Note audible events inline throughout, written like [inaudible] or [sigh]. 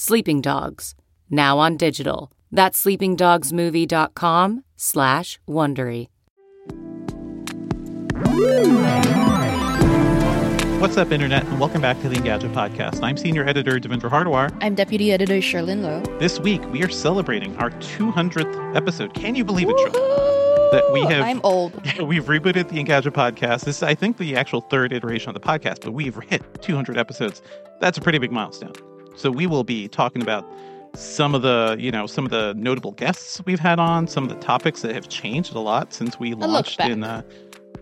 Sleeping Dogs, now on digital. That's sleepingdogsmovie.com slash Wondery. What's up, Internet, and welcome back to the Engadget Podcast. I'm Senior Editor Devindra Hardawar. I'm Deputy Editor Cherlynn Low. This week, we are celebrating our 200th episode. Can you believe it, Cherlynn? That we have. I'm old. [laughs] We've rebooted the Engadget Podcast. This is, I think, the actual third iteration of the podcast, but we've hit 200 episodes. That's a pretty big milestone. So we will be talking about some of the, you know, some of the notable guests we've had on, some of the topics that have changed a lot since we launched in. Uh,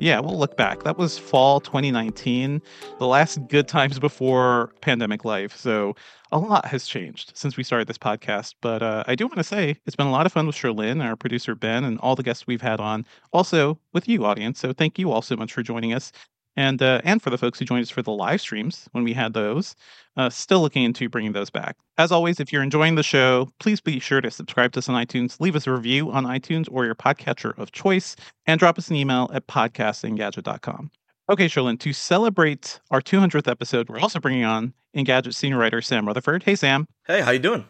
yeah, we'll look back. That was fall 2019, the last good times before pandemic life. So a lot has changed since we started this podcast. But uh, I do want to say it's been a lot of fun with Cherlynn, our producer Ben, and all the guests we've had on. Also with you, audience. So thank you all so much for joining us and uh, and for the folks who joined us for the live streams when we had those. Uh, still looking into bringing those back. As always, if you're enjoying the show, please be sure to subscribe to us on iTunes, leave us a review on iTunes or your podcatcher of choice, and drop us an email at podcastengadget.com. Okay, Cherlynn, to celebrate our 200th episode, we're also bringing on Engadget senior writer Sam Rutherford. Hey, Sam. Hey, how you doing?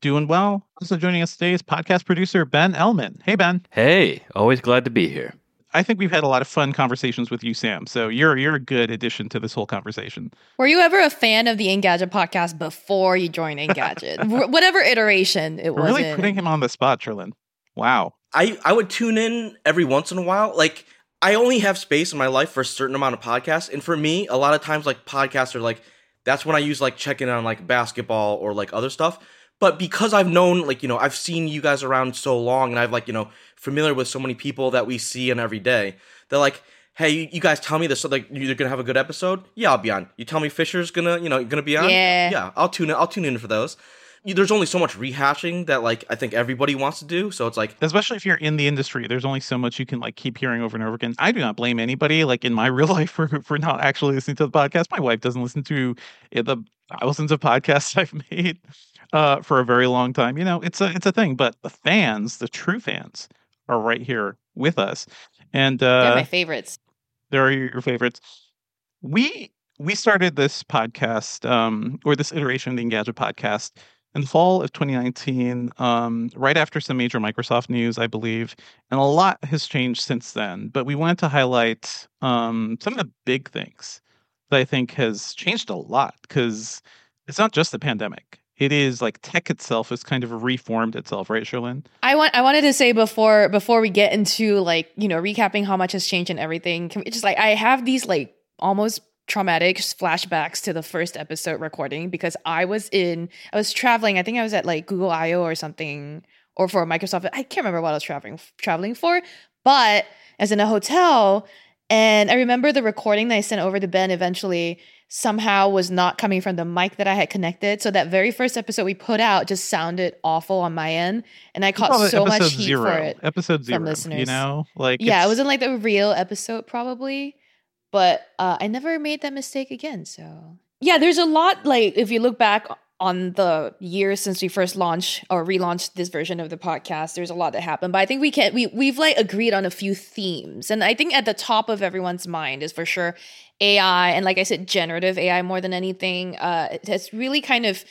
Doing well. Also joining us today is podcast producer Ben Ellman. Hey, Ben. Hey, always glad to be here. I think we've had a lot of fun conversations with you, Sam. So you're you're a good addition to this whole conversation. Were you ever a fan of the Engadget podcast before you joined Engadget? [laughs] Whatever iteration it was. Really in. putting him on the spot, Cherlynn. Wow. I I would tune in every once in a while. Like I only have space in my life for a certain amount of podcasts, and for me, a lot of times like podcasts are like that's when I use like checking on like basketball or like other stuff. But because I've known like you know I've seen you guys around so long, and I've like you know familiar with so many people that we see in every day. They're like, hey, you, you guys tell me this, so like you're gonna have a good episode. Yeah, I'll be on. You tell me Fisher's gonna, you know, gonna be on. Yeah, yeah, I'll tune in. I'll tune in for those. There's only so much rehashing that like I think everybody wants to do. So it's like, especially if you're in the industry, there's only so much you can like keep hearing over and over again. I do not blame anybody like in my [laughs] real life for for not actually listening to the podcast. My wife doesn't listen to the thousands of podcasts [laughs] I've made uh, for a very long time. You know, it's a it's a thing. But the fans, the true fans, are right here with us. And uh, they're my favorites. There are your favorites. We we started this podcast um, or this iteration of the Engadget podcast in the fall of 2019, um, right after some major Microsoft news, I believe, and a lot has changed since then. But we wanted to highlight um, some of the big things that I think has changed a lot because it's not just the pandemic it is like tech itself has kind of reformed itself, right, Cherlynn? I want I wanted to say before before we get into like you know recapping how much has changed and everything. Can we just like I have these like almost traumatic flashbacks to the first episode recording because I was in I was traveling. I think I was at like Google I/O or something or for Microsoft. I can't remember what I was traveling traveling for, but as in a hotel. And I remember the recording that I sent over to Ben eventually somehow was not coming from the mic that I had connected. So that very first episode we put out just sounded awful on my end, and I caught so much heat zero. for it. Episode zero, from listeners. You know, like yeah, it wasn't like the real episode probably, but uh, I never made that mistake again. So yeah, there's a lot. Like if you look back on the years since we first launched or relaunched this version of the podcast there's a lot that happened but i think we can we we've like agreed on a few themes and i think at the top of everyone's mind is for sure ai and like i said generative ai more than anything uh it has really kind of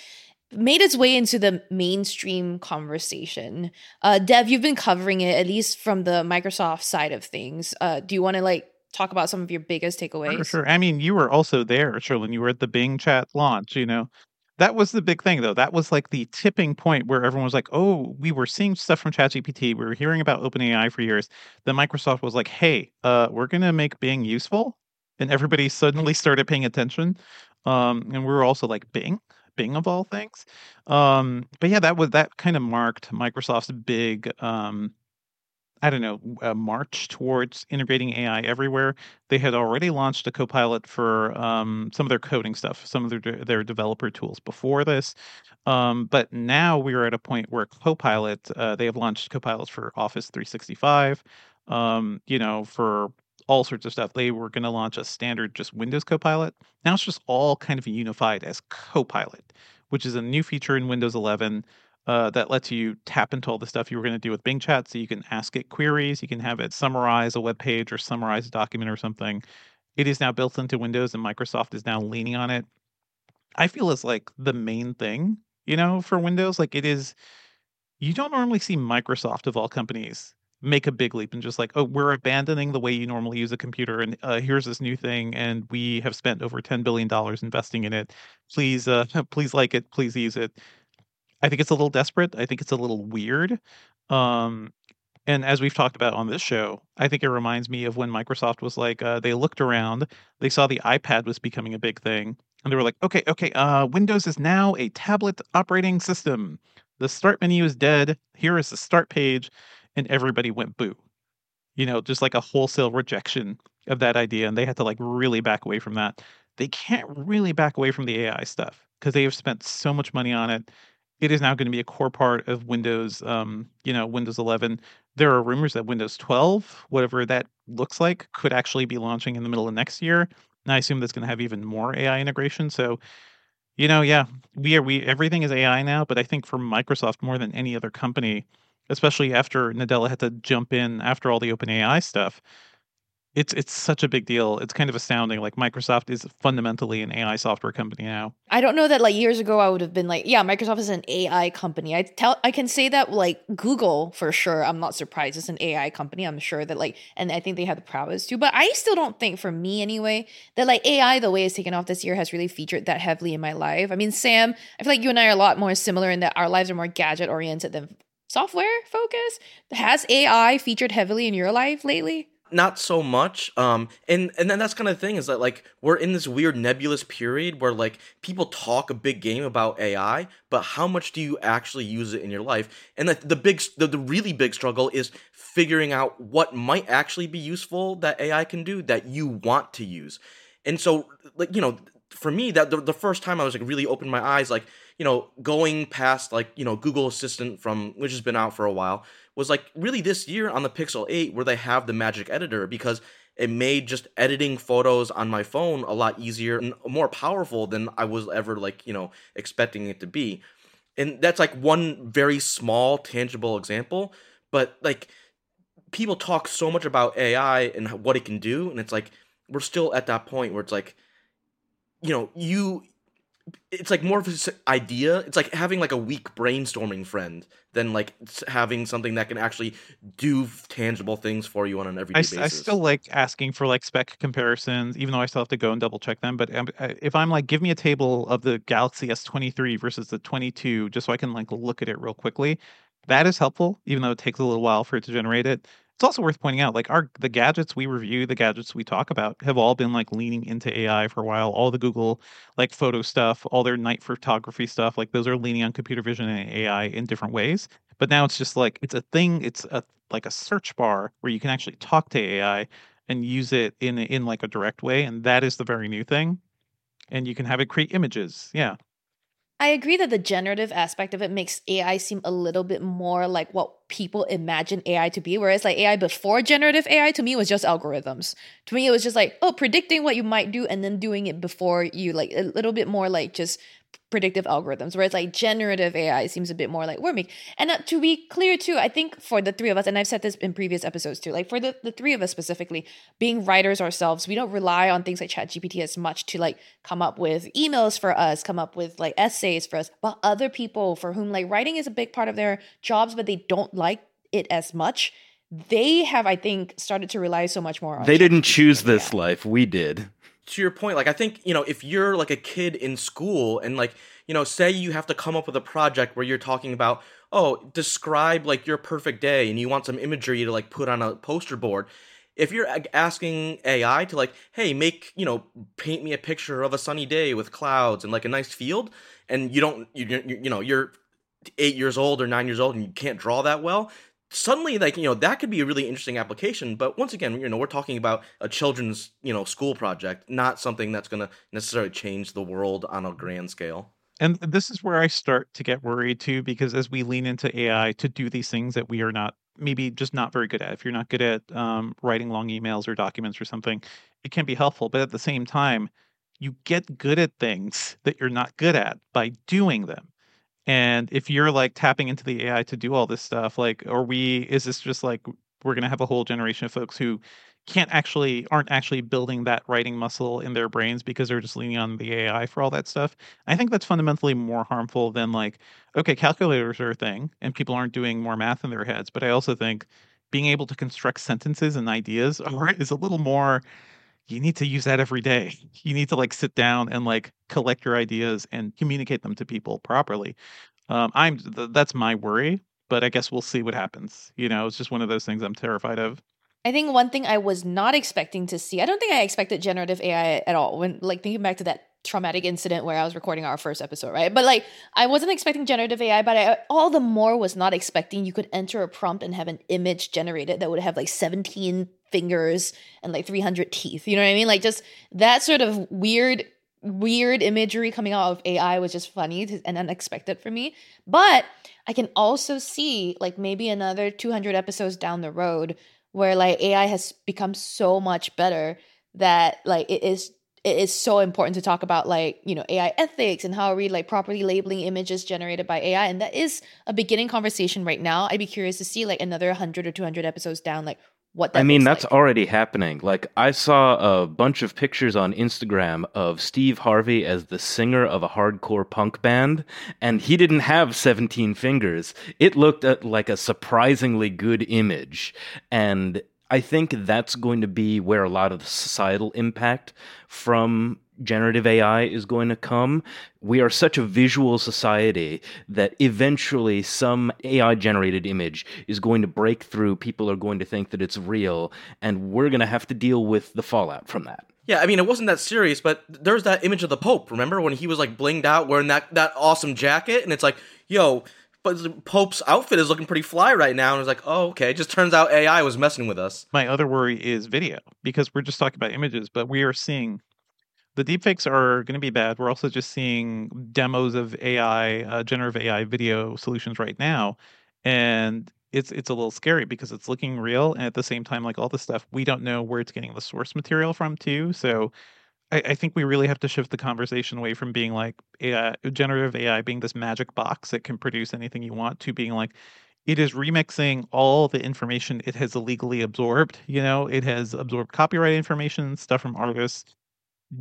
made its way into the mainstream conversation uh dev you've been covering it at least from the microsoft side of things uh do you want to like talk about some of your biggest takeaways? sure, sure. i mean you were also there cherlynn. You were at the bing chat launch you know? That was the big thing though. That was like the tipping point where everyone was like oh we were seeing stuff from chatgpt. We were hearing about openai for years. Then microsoft was like hey uh, we're going to make bing useful and everybody suddenly started paying attention. Um, and we were also like bing? Bing of all things? Um, but yeah that was that kind of marked microsoft's big um, I don't know, march towards integrating AI everywhere. They had already launched a Copilot for um, some of their coding stuff, some of their their developer tools before this. Um, but now we're at a point where Copilot, uh, they have launched Copilots for Office 365. Um, you know, for all sorts of stuff. They were going to launch a standard just Windows Copilot. Now it's just all kind of unified as Copilot, which is a new feature in Windows 11 uh, that lets you tap into all the stuff you were going to do with Bing Chat. So you can ask it queries, you can have it summarize a web page or summarize a document or something. It is now built into Windows, and Microsoft is now leaning on it. I feel is like the main thing, you know, for Windows. Like it is, you don't normally see Microsoft of all companies make a big leap and just like, oh, we're abandoning the way you normally use a computer, and uh, here's this new thing, and we have spent over ten billion dollars investing in it. Please, uh, [laughs] please like it, please use it. I think it's a little desperate. I think it's a little weird. Um, and as we've talked about on this show, I think it reminds me of when Microsoft was like, uh, they looked around, they saw the iPad was becoming a big thing, and they were like, okay, okay, uh, Windows is now a tablet operating system. The start menu is dead. Here is the start page and everybody went boo. You know, just like a wholesale rejection of that idea. And they had to like really back away from that. They can't really back away from the AI stuff because they have spent so much money on it. It is now going to be a core part of Windows, um, you know, Windows 11. There are rumors that Windows 12, whatever that looks like, could actually be launching in the middle of next year. And I assume that's going to have even more AI integration. So, you know, yeah, we are we everything is AI now, but I think for Microsoft more than any other company, especially after Nadella had to jump in after all the OpenAI stuff. It's it's such a big deal. It's kind of astounding. Like Microsoft is fundamentally an AI software company now. I don't know that like years ago I would have been like, yeah, Microsoft is an AI company. I tell I can say that like Google for sure. I'm not surprised it's an AI company. I'm sure that like and I think they have the prowess too. But I still don't think for me anyway that like AI the way it's taken off this year has really featured that heavily in my life. I mean, Sam, I feel like you and I are a lot more similar in that our lives are more gadget oriented than software focus? Has AI featured heavily in your life lately? Not so much. Um, and and then that's kind of the thing is that like we're in this weird nebulous period where like people talk a big game about AI, but how much do you actually use it in your life? And the the big the, the really big struggle is figuring out what might actually be useful that AI can do that you want to use. And so like you know, for me that the, the first time I was like really opened my eyes like you know, going past like, you know, Google Assistant from which has been out for a while was like really this year on the Pixel 8 where they have the magic editor because it made just editing photos on my phone a lot easier and more powerful than I was ever like, you know, expecting it to be. And that's like one very small tangible example, but like people talk so much about AI and what it can do and it's like we're still at that point where it's like you know, you it's like more of an idea. It's like having like a weak brainstorming friend than like having something that can actually do tangible things for you on an everyday I, basis. I still like asking for like spec comparisons, even though I still have to go and double check them. But um, if I'm like, give me a table of the Galaxy S23 versus the 22, just so I can like look at it real quickly, that is helpful, even though it takes a little while for it to generate it it's also worth pointing out like our the gadgets we review the gadgets we talk about have all been like leaning into ai for a while. All the google like photo stuff all their night photography stuff like those are leaning on computer vision and ai in different ways. But now it's just like it's a thing it's a like a search bar where you can actually talk to ai and use it in in like a direct way and that is the very new thing. And you can have it create images yeah I agree that the generative aspect of it makes AI seem a little bit more like what people imagine AI to be. Whereas like AI before generative AI to me was just algorithms. To me, it was just like, oh, predicting what you might do and then doing it before you like a little bit more like just predictive algorithms whereas like generative ai seems a bit more like we're making and uh, to be clear too i think for the three of us and i've said this in previous episodes too like for the, the three of us specifically being writers ourselves we don't rely on things like chat gpt as much to like come up with emails for us come up with like essays for us but other people for whom like writing is a big part of their jobs but they don't like it as much they have i think started to rely so much more on they didn't choose this life. We did to your point, like I think you know if you're like a kid in school and like you know say you have to come up with a project where you're talking about oh describe like your perfect day and you want some imagery to like put on a poster board. If you're asking AI to like, hey, make you know, paint me a picture of a sunny day with clouds and like a nice field, and you don't, you you, know, you're eight years old or nine years old and you can't draw that well, suddenly like you know that could be a really interesting application but once again you know we're talking about a children's you know school project not something that's going to necessarily change the world on a grand scale And this is where I start to get worried too, because as we lean into AI to do these things that we are not maybe just not very good at, if you're not good at um, writing long emails or documents or something, it can be helpful. But at the same time, you get good at things that you're not good at by doing them. And if you're like tapping into the AI to do all this stuff, like, are we, is this just like we're going to have a whole generation of folks who can't actually, aren't actually building that writing muscle in their brains because they're just leaning on the AI for all that stuff? I think that's fundamentally more harmful than like, okay, calculators are a thing and people aren't doing more math in their heads. But I also think being able to construct sentences and ideas [laughs] are, is a little more you need to use that every day. [laughs] You need to like sit down and like collect your ideas and communicate them to people properly. Um, I'm th- that's my worry, but I guess we'll see what happens. You know, it's just one of those things I'm terrified of. I think one thing I was not expecting to see, I don't think I expected generative AI at all. When like thinking back to that traumatic incident where I was recording our first episode, right? But like I wasn't expecting generative AI, but I all the more was not expecting you could enter a prompt and have an image generated that would have like 17 fingers and like 300 teeth. You know what I mean? Like just that sort of weird weird imagery coming out of AI was just funny and unexpected for me. But I can also see like maybe another 200 episodes down the road where like AI has become so much better that like it is it is so important to talk about like you know AI ethics and how are we like properly labeling images generated by AI and that is a beginning conversation right now. I'd be curious to see like another 100 or 200 episodes down like what that I mean, that's like. already happening. Like, I saw a bunch of pictures on Instagram of Steve Harvey as the singer of a hardcore punk band, and he didn't have 17 fingers. It looked at like a surprisingly good image. And I think that's going to be where a lot of the societal impact from generative AI is going to come. We are such a visual society that eventually some AI generated image is going to break through. People are going to think that it's real, and we're going to have to deal with the fallout from that. Yeah, I mean, it wasn't that serious, but there's that image of the Pope. Remember when he was like blinged out wearing that that awesome jacket, and it's like, yo, but the Pope's outfit is looking pretty fly right now, and it's like, oh, okay. It just turns out AI was messing with us. My other worry is video because we're just talking about images, but we are seeing the deepfakes are going to be bad. We're also just seeing demos of AI, uh, generative AI video solutions right now, and it's it's a little scary because it's looking real, and at the same time, like all the stuff, we don't know where it's getting the source material from too. So, I, I think we really have to shift the conversation away from being like AI, generative AI being this magic box that can produce anything you want to being like it is remixing all the information it has illegally absorbed. You know, it has absorbed copyright information, stuff from artists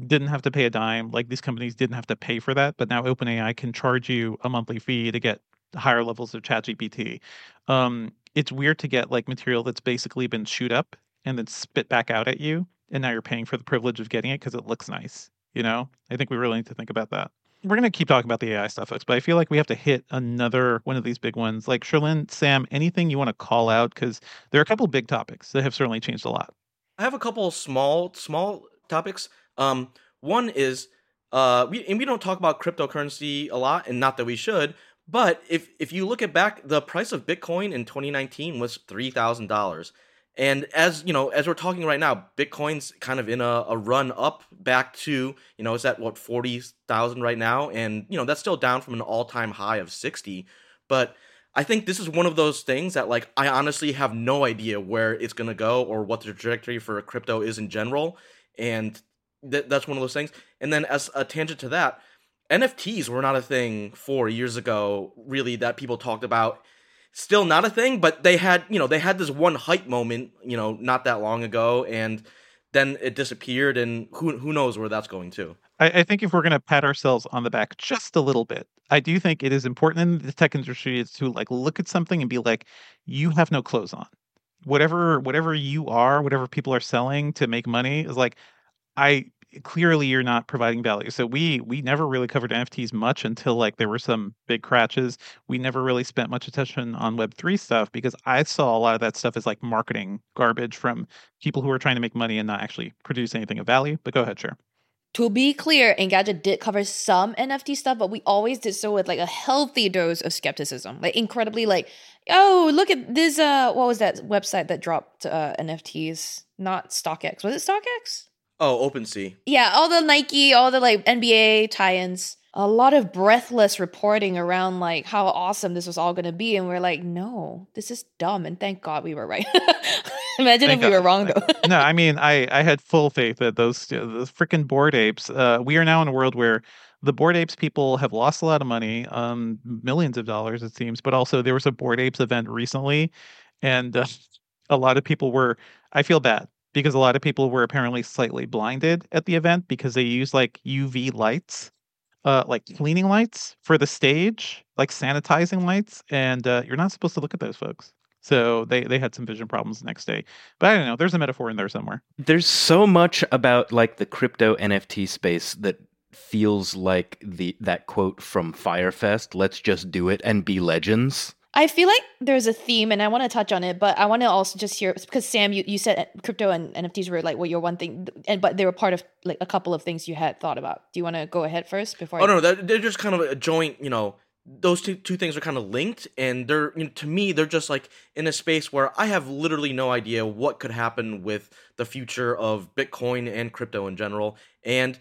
didn't have to pay a dime. Like these companies didn't have to pay for that, but now OpenAI can charge you a monthly fee to get higher levels of ChatGPT. Um, it's weird to get like material that's basically been chewed up and then spit back out at you, and now you're paying for the privilege of getting it because it looks nice. You know, I think we really need to think about that. We're gonna keep talking about the AI stuff, folks, but I feel like we have to hit another one of these big ones. Like Cherlynn, Sam, anything you want to call out because there are a couple big topics that have certainly changed a lot. I have a couple small small topics. Um, one is uh, we and we don't talk about cryptocurrency a lot, and not that we should. But if if you look at back, the price of Bitcoin in 2019 was three thousand dollars, and as you know, as we're talking right now, Bitcoin's kind of in a, a run up back to you know it's at what forty thousand right now, and you know that's still down from an all time high of sixty. But I think this is one of those things that like I honestly have no idea where it's gonna go or what the trajectory for crypto is in general, and th- that's one of those things. And then as a tangent to that, NFTs were not a thing four years ago, really, that people talked about. Still not a thing, but they had, you know, they had this one hype moment, you know, not that long ago, and then it disappeared, and who who knows where that's going to. I, I think if we're going to pat ourselves on the back just a little bit, I do think it is important in the tech industry to like look at something and be like, you have no clothes on. Whatever whatever you are, whatever people are selling to make money is like, I clearly you're not providing value. So we we never really covered NFTs much until like there were some big crashes. We never really spent much attention on Web3 stuff because I saw a lot of that stuff as like marketing garbage from people who are trying to make money and not actually produce anything of value. But go ahead, sure. to be clear, Engadget did cover some NFT stuff, but we always did so with like a healthy dose of skepticism. Like incredibly like, oh, look at this uh what was that website that dropped uh NFTs? Not StockX. Was it StockX? Oh, OpenSea. Yeah, all the Nike, all the like NBA tie-ins. A lot of breathless reporting around like how awesome this was all going to be, and we're like, no, this is dumb. And thank God we were right. [laughs] Imagine Thank if we God. were wrong though. [laughs] no, I mean, I I had full faith that those the freaking bored apes. Uh, we are now in a world where the bored apes people have lost a lot of money, um, millions of dollars it seems. But also, there was a bored apes event recently, and uh, [laughs] a lot of people were. I feel bad because a lot of people were apparently slightly blinded at the event because they used like UV lights, uh, like cleaning lights for the stage, like sanitizing lights, and uh, you're not supposed to look at those folks. So they they had some vision problems the next day. But I don't know. There's a metaphor in there somewhere. There's so much about like the crypto NFT space that feels like the that quote from Fyre Fest, let's just do it and be legends. I feel like there's a theme, and I want to touch on it, but I want to also just hear because Sam, you, you said crypto and NFTs were like well, your one thing, and but they were part of like a couple of things you had thought about. Do you want to go ahead first before? Oh I- no, they're, they're just kind of a joint. You know, those two two things are kind of linked, and they're you know, to me they're just like in a space where I have literally no idea what could happen with the future of Bitcoin and crypto in general. And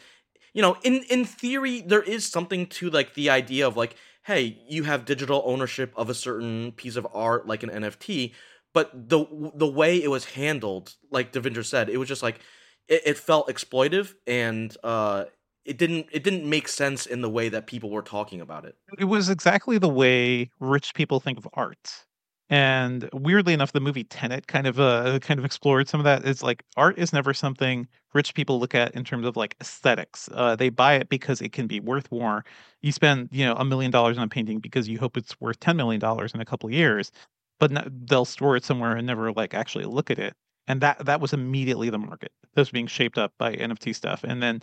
you know, in in theory, there is something to like the idea of like, hey, you have digital ownership of a certain piece of art, like an NFT. But the the way it was handled, like Devindra said, it was just like it, it felt exploitive and uh it didn't it didn't make sense in the way that people were talking about it. It was exactly the way rich people think of art. And weirdly enough, the movie Tenet kind of uh kind of explored some of that. It's like art is never something rich people look at in terms of like aesthetics. Uh, they buy it because it can be worth more. You spend you know a million dollars on a painting because you hope it's worth ten million dollars in a couple of years, but they'll store it somewhere and never like actually look at it. And that that was immediately the market that was being shaped up by NFT stuff, and then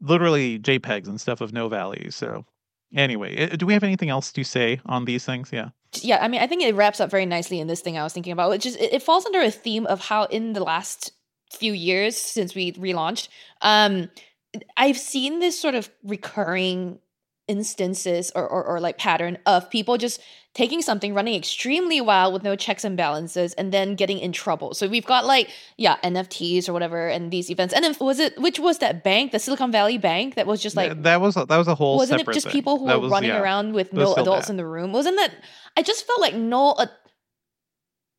literally JPEGs and stuff of no value. So anyway, uh, do we have anything else to say on these things? Yeah. yeah, I mean, I think it wraps up very nicely in this thing I was thinking about, which is it, it falls under a theme of how in the last few years since we relaunched, um, I've seen this sort of recurring instances or, or, or like pattern of people just taking something running extremely wild with no checks and balances and then getting in trouble so we've got like yeah nfts or whatever and these events and then was it which was that bank the silicon valley bank that was just like Th- that was a, that was a whole. wasn't it just thing. people who That were was- running yeah. around with no adults bad. in the room? Wasn't that? I just felt like no.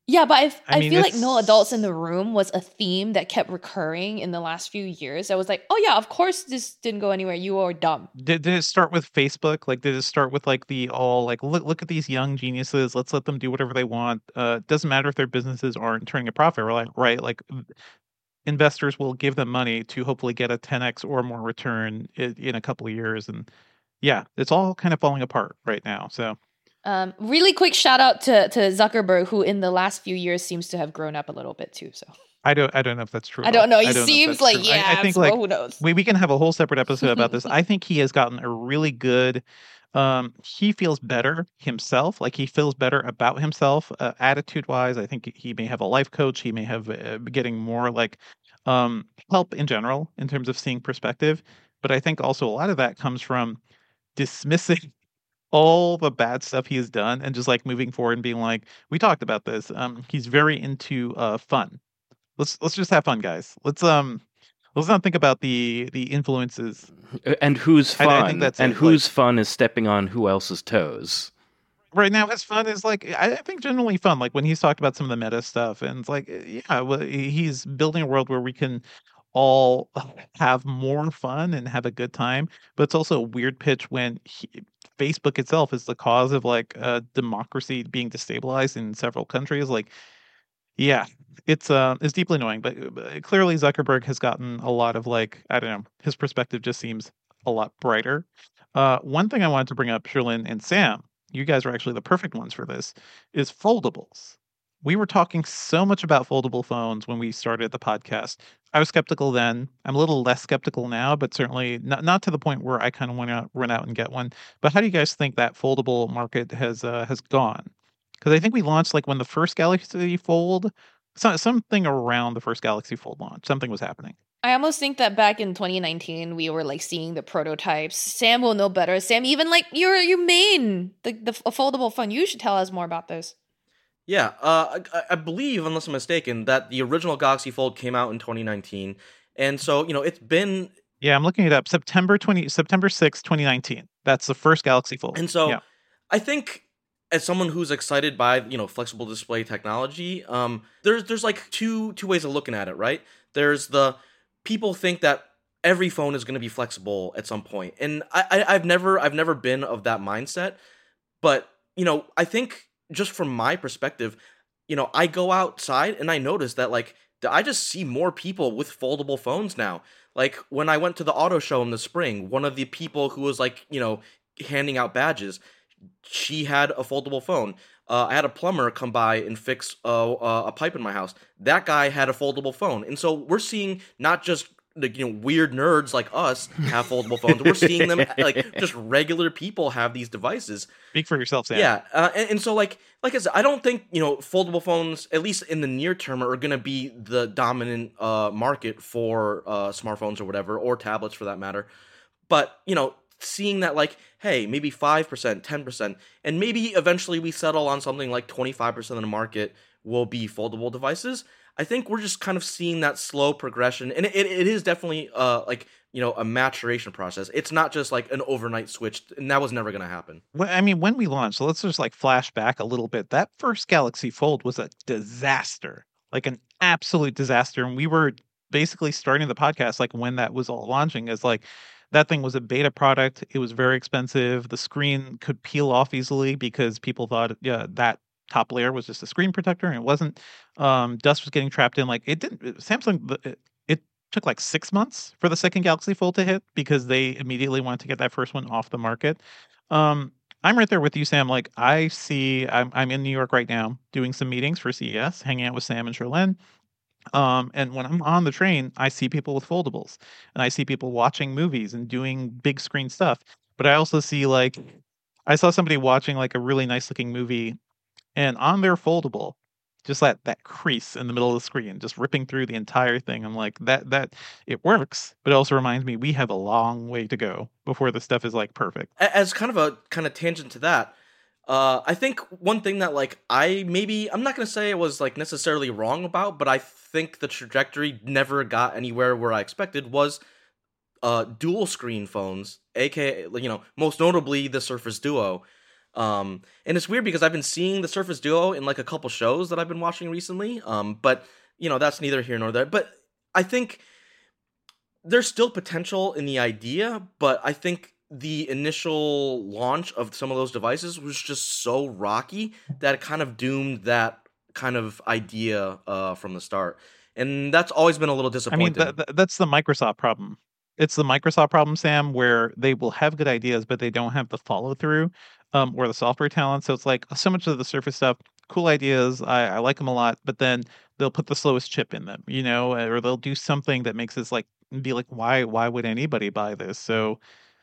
Yeah, but I, I I, mean, feel like no adults in the room was a theme that kept recurring in the last few years. I was like, oh yeah, of course this didn't go anywhere. You are dumb. Did, did it start with Facebook? Like, did it start with like the all like look look at these young geniuses? Let's let them do whatever they want. Uh, doesn't matter if their businesses aren't turning a profit. Like, right? Like, investors will give them money to hopefully get a 10x or more return in, in a couple of years, and yeah, it's all kind of falling apart right now. So Um, really quick shout out to to Zuckerberg, who in the last few years seems to have grown up a little bit too. So I don't I don't know if that's true. I don't know. He seems that's like true. Yeah. I, think well, like who knows? we, we can have a whole separate episode about this. [laughs] I think he has gotten a really good um he feels better himself like he feels better about himself uh, attitude wise i think he may have a life coach he may have uh, getting more like um help in general in terms of seeing perspective but i think also a lot of that comes from dismissing all the bad stuff he has done and just like moving forward and being like we talked about this um he's very into uh fun let's let's just have fun guys let's um let's not think about the the influences And who's I- I fun? think that's and it, like- fun is stepping on who else's toes? right now his fun is like I I think generally fun. Like when he's talked about some of the meta stuff, and it's like yeah, well, he's building a world where we can all [laughs] have more fun and have a good time. But it's also a weird pitch when he, Facebook itself is the cause of like uh, democracy being destabilized in several countries. Like yeah, it's uh it's deeply annoying. But, but clearly Zuckerberg has gotten a lot of like I don't know, his perspective just seems a lot brighter. Uh, one thing I wanted to bring up, Cherlynn and Sam, you guys are actually the perfect ones for this, is foldables. We were talking so much about foldable phones when we started the podcast. I was skeptical then. I'm a little less skeptical now, but certainly not, not to the point where I kind of want to run out and get one. But how do you guys think that foldable market has uh, has gone? Because I think we launched like when the first Galaxy Fold so, something around the first Galaxy Fold launch. Something was happening. I almost think that back in 2019 we were like seeing the prototypes. Sam will know better. Sam, even like your your main the the foldable phone. You should tell us more about this. Yeah, uh, I, I believe, unless I'm mistaken, that the original Galaxy Fold came out in 2019, and so you know it's been. Yeah, I'm looking it up. September 20 September 6, 2019. That's the first Galaxy Fold. And so yeah. I think as someone who's excited by you know flexible display technology, um, there's there's like two two ways of looking at it, right? There's the people think that every phone is going to be flexible at some point, and I, I I've never I've never been of that mindset, but you know I think just from my perspective, you know I go outside and I notice that like I just see more people with foldable phones now. Like when I went to the auto show in the spring, one of the people who was like, you know, handing out badges, she had a foldable phone. Uh, I had a plumber come by and fix a, a pipe in my house. That guy had a foldable phone, and so we're seeing not just the you know weird nerds like us have foldable phones. We're seeing them [laughs] like just regular people have these devices. Speak for yourself, Sam. Yeah, uh, and, and, so like like I said, I don't think you know foldable phones, at least in the near term, are going to be the dominant uh, market for uh, smartphones or whatever, or tablets for that matter. But you know, seeing that like hey maybe 5% 10% and maybe eventually we settle on something like 25% of the market will be foldable devices i think we're just kind of seeing that slow progression and it, it is definitely uh like you know a maturation process it's not just like an overnight switch and that was never going to happen well, i mean when we launched so let's just like flash back a little bit that first galaxy fold was a disaster like an absolute disaster and we were basically starting the podcast like when that was all launching is like that thing was a beta product. It was very expensive. The screen could peel off easily because people thought yeah, that top layer was just a screen protector and it wasn't. Um, dust was getting trapped in. Like it didn't. Samsung. It, it took like six months for the second Galaxy Fold to hit because they immediately wanted to get that first one off the market. Um, I'm right there with you, Sam. Like I see, I'm I'm in New York right now doing some meetings for CES, hanging out with Sam and Cherlynn. Um, and when I'm on the train, I see people with foldables and I see people watching movies and doing big screen stuff. But I also see like I saw somebody watching like a really nice looking movie and on their foldable, just that that crease in the middle of the screen, just ripping through the entire thing. I'm like, that that it works, but it also reminds me we have a long way to go before the stuff is like perfect. As kind of a kind of tangent to that, uh, I think one thing that like I maybe I'm not gonna say it was like necessarily wrong about, but I think the trajectory never got anywhere where I expected was uh dual screen phones, aka you know most notably the Surface Duo. Um, and it's weird because I've been seeing the Surface Duo in like a couple shows that I've been watching recently. Um, but you know that's neither here nor there. But I think there's still potential in the idea, but I think the initial launch of some of those devices was just so rocky that it kind of doomed that kind of idea uh, from the start. And that's always been a little disappointing. I mean, th- th- that's the Microsoft problem. It's the Microsoft problem, Sam, where they will have good ideas, but they don't have the follow through um, or the software talent. So it's like so much of the Surface stuff, cool ideas. I, I like them a lot, but then they'll put the slowest chip in them, you know, or they'll do something that makes us like be like, why, why would anybody buy this? So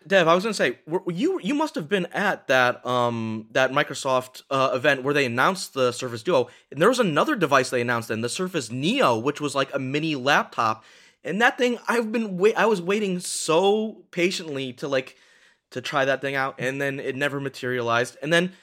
Dev, I was gonna say you you must have been at that um that Microsoft uh, event where they announced the Surface Duo, and there was another device they announced then, the Surface Neo, which was like a mini laptop, and that thing I've been wait I was waiting so patiently to like to try that thing out, and then it never materialized, and then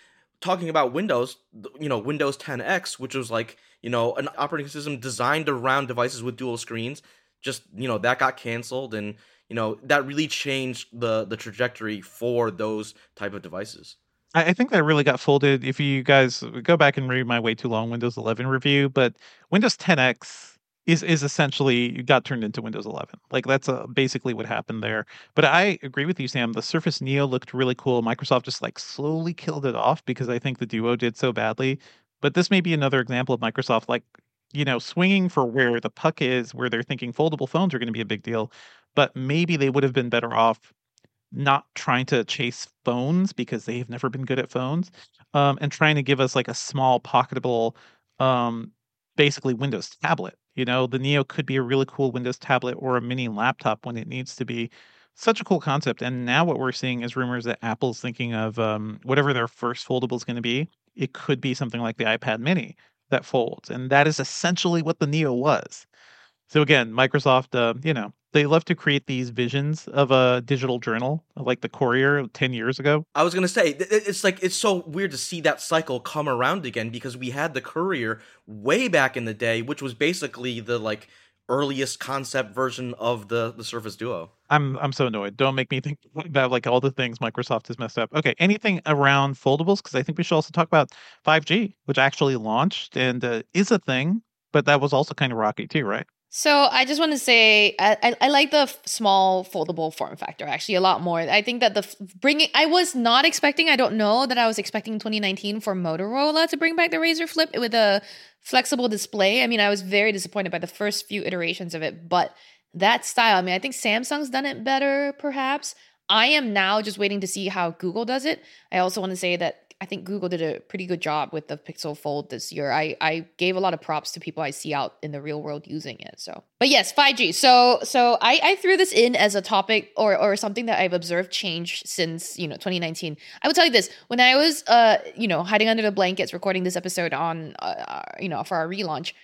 talking about Windows, you know Windows 10X, which was like you know an operating system designed around devices with dual screens, just you know that got canceled and you know that really changed the the trajectory for those type of devices I think that really got folded. If you guys go back and read my way too long Windows 11 review, but Windows 10X is is essentially got turned into Windows 11. Like that's uh, basically what happened there. But I agree with you, Sam. The Surface Neo looked really cool. Microsoft just like slowly killed it off because I think the Duo did so badly. But this may be another example of Microsoft like you know swinging for where the puck is, where they're thinking foldable phones are going to be a big deal but maybe they would have been better off not trying to chase phones because they've never been good at phones um, and trying to give us like a small pocketable um, basically windows tablet you know the neo could be a really cool windows tablet or a mini laptop when it needs to be such a cool concept and now what we're seeing is rumors that apple's thinking of um, whatever their first foldable is going to be it could be something like the ipad mini that folds, and that is essentially what the Neo was. So again, Microsoft, uh, you know, they love to create these visions of a digital journal, like the Courier ten years ago. I was gonna say it's like it's so weird to see that cycle come around again because we had the Courier way back in the day, which was basically the like earliest concept version of the the Surface Duo. I'm I'm so annoyed. Don't make me think [laughs] about like all the things Microsoft has messed up. Okay, anything around foldables? Because I think we should also talk about 5G, which actually launched and uh, is a thing, but that was also kind of rocky too, right? So I just want to say I, I, like the f- small foldable form factor actually a lot more. I think that the f- bringing I was not expecting. I don't know that I was expecting 2019 for Motorola to bring back the Razr Flip with a flexible display. I mean, I was very disappointed by the first few iterations of it, but that style. I mean, I think Samsung's done it better, perhaps. I am now just waiting to see how Google does it. I also want to say that I think Google did a pretty good job with the Pixel Fold this year. I, I gave a lot of props to people I see out in the real world using it. So, but yes, 5G. So, so I, I threw this in as a topic or, or something that I've observed change since, you know, 2019. I will tell you this, when I was, uh, you know, hiding under the blankets, recording this episode on, uh, uh you know, for our relaunch,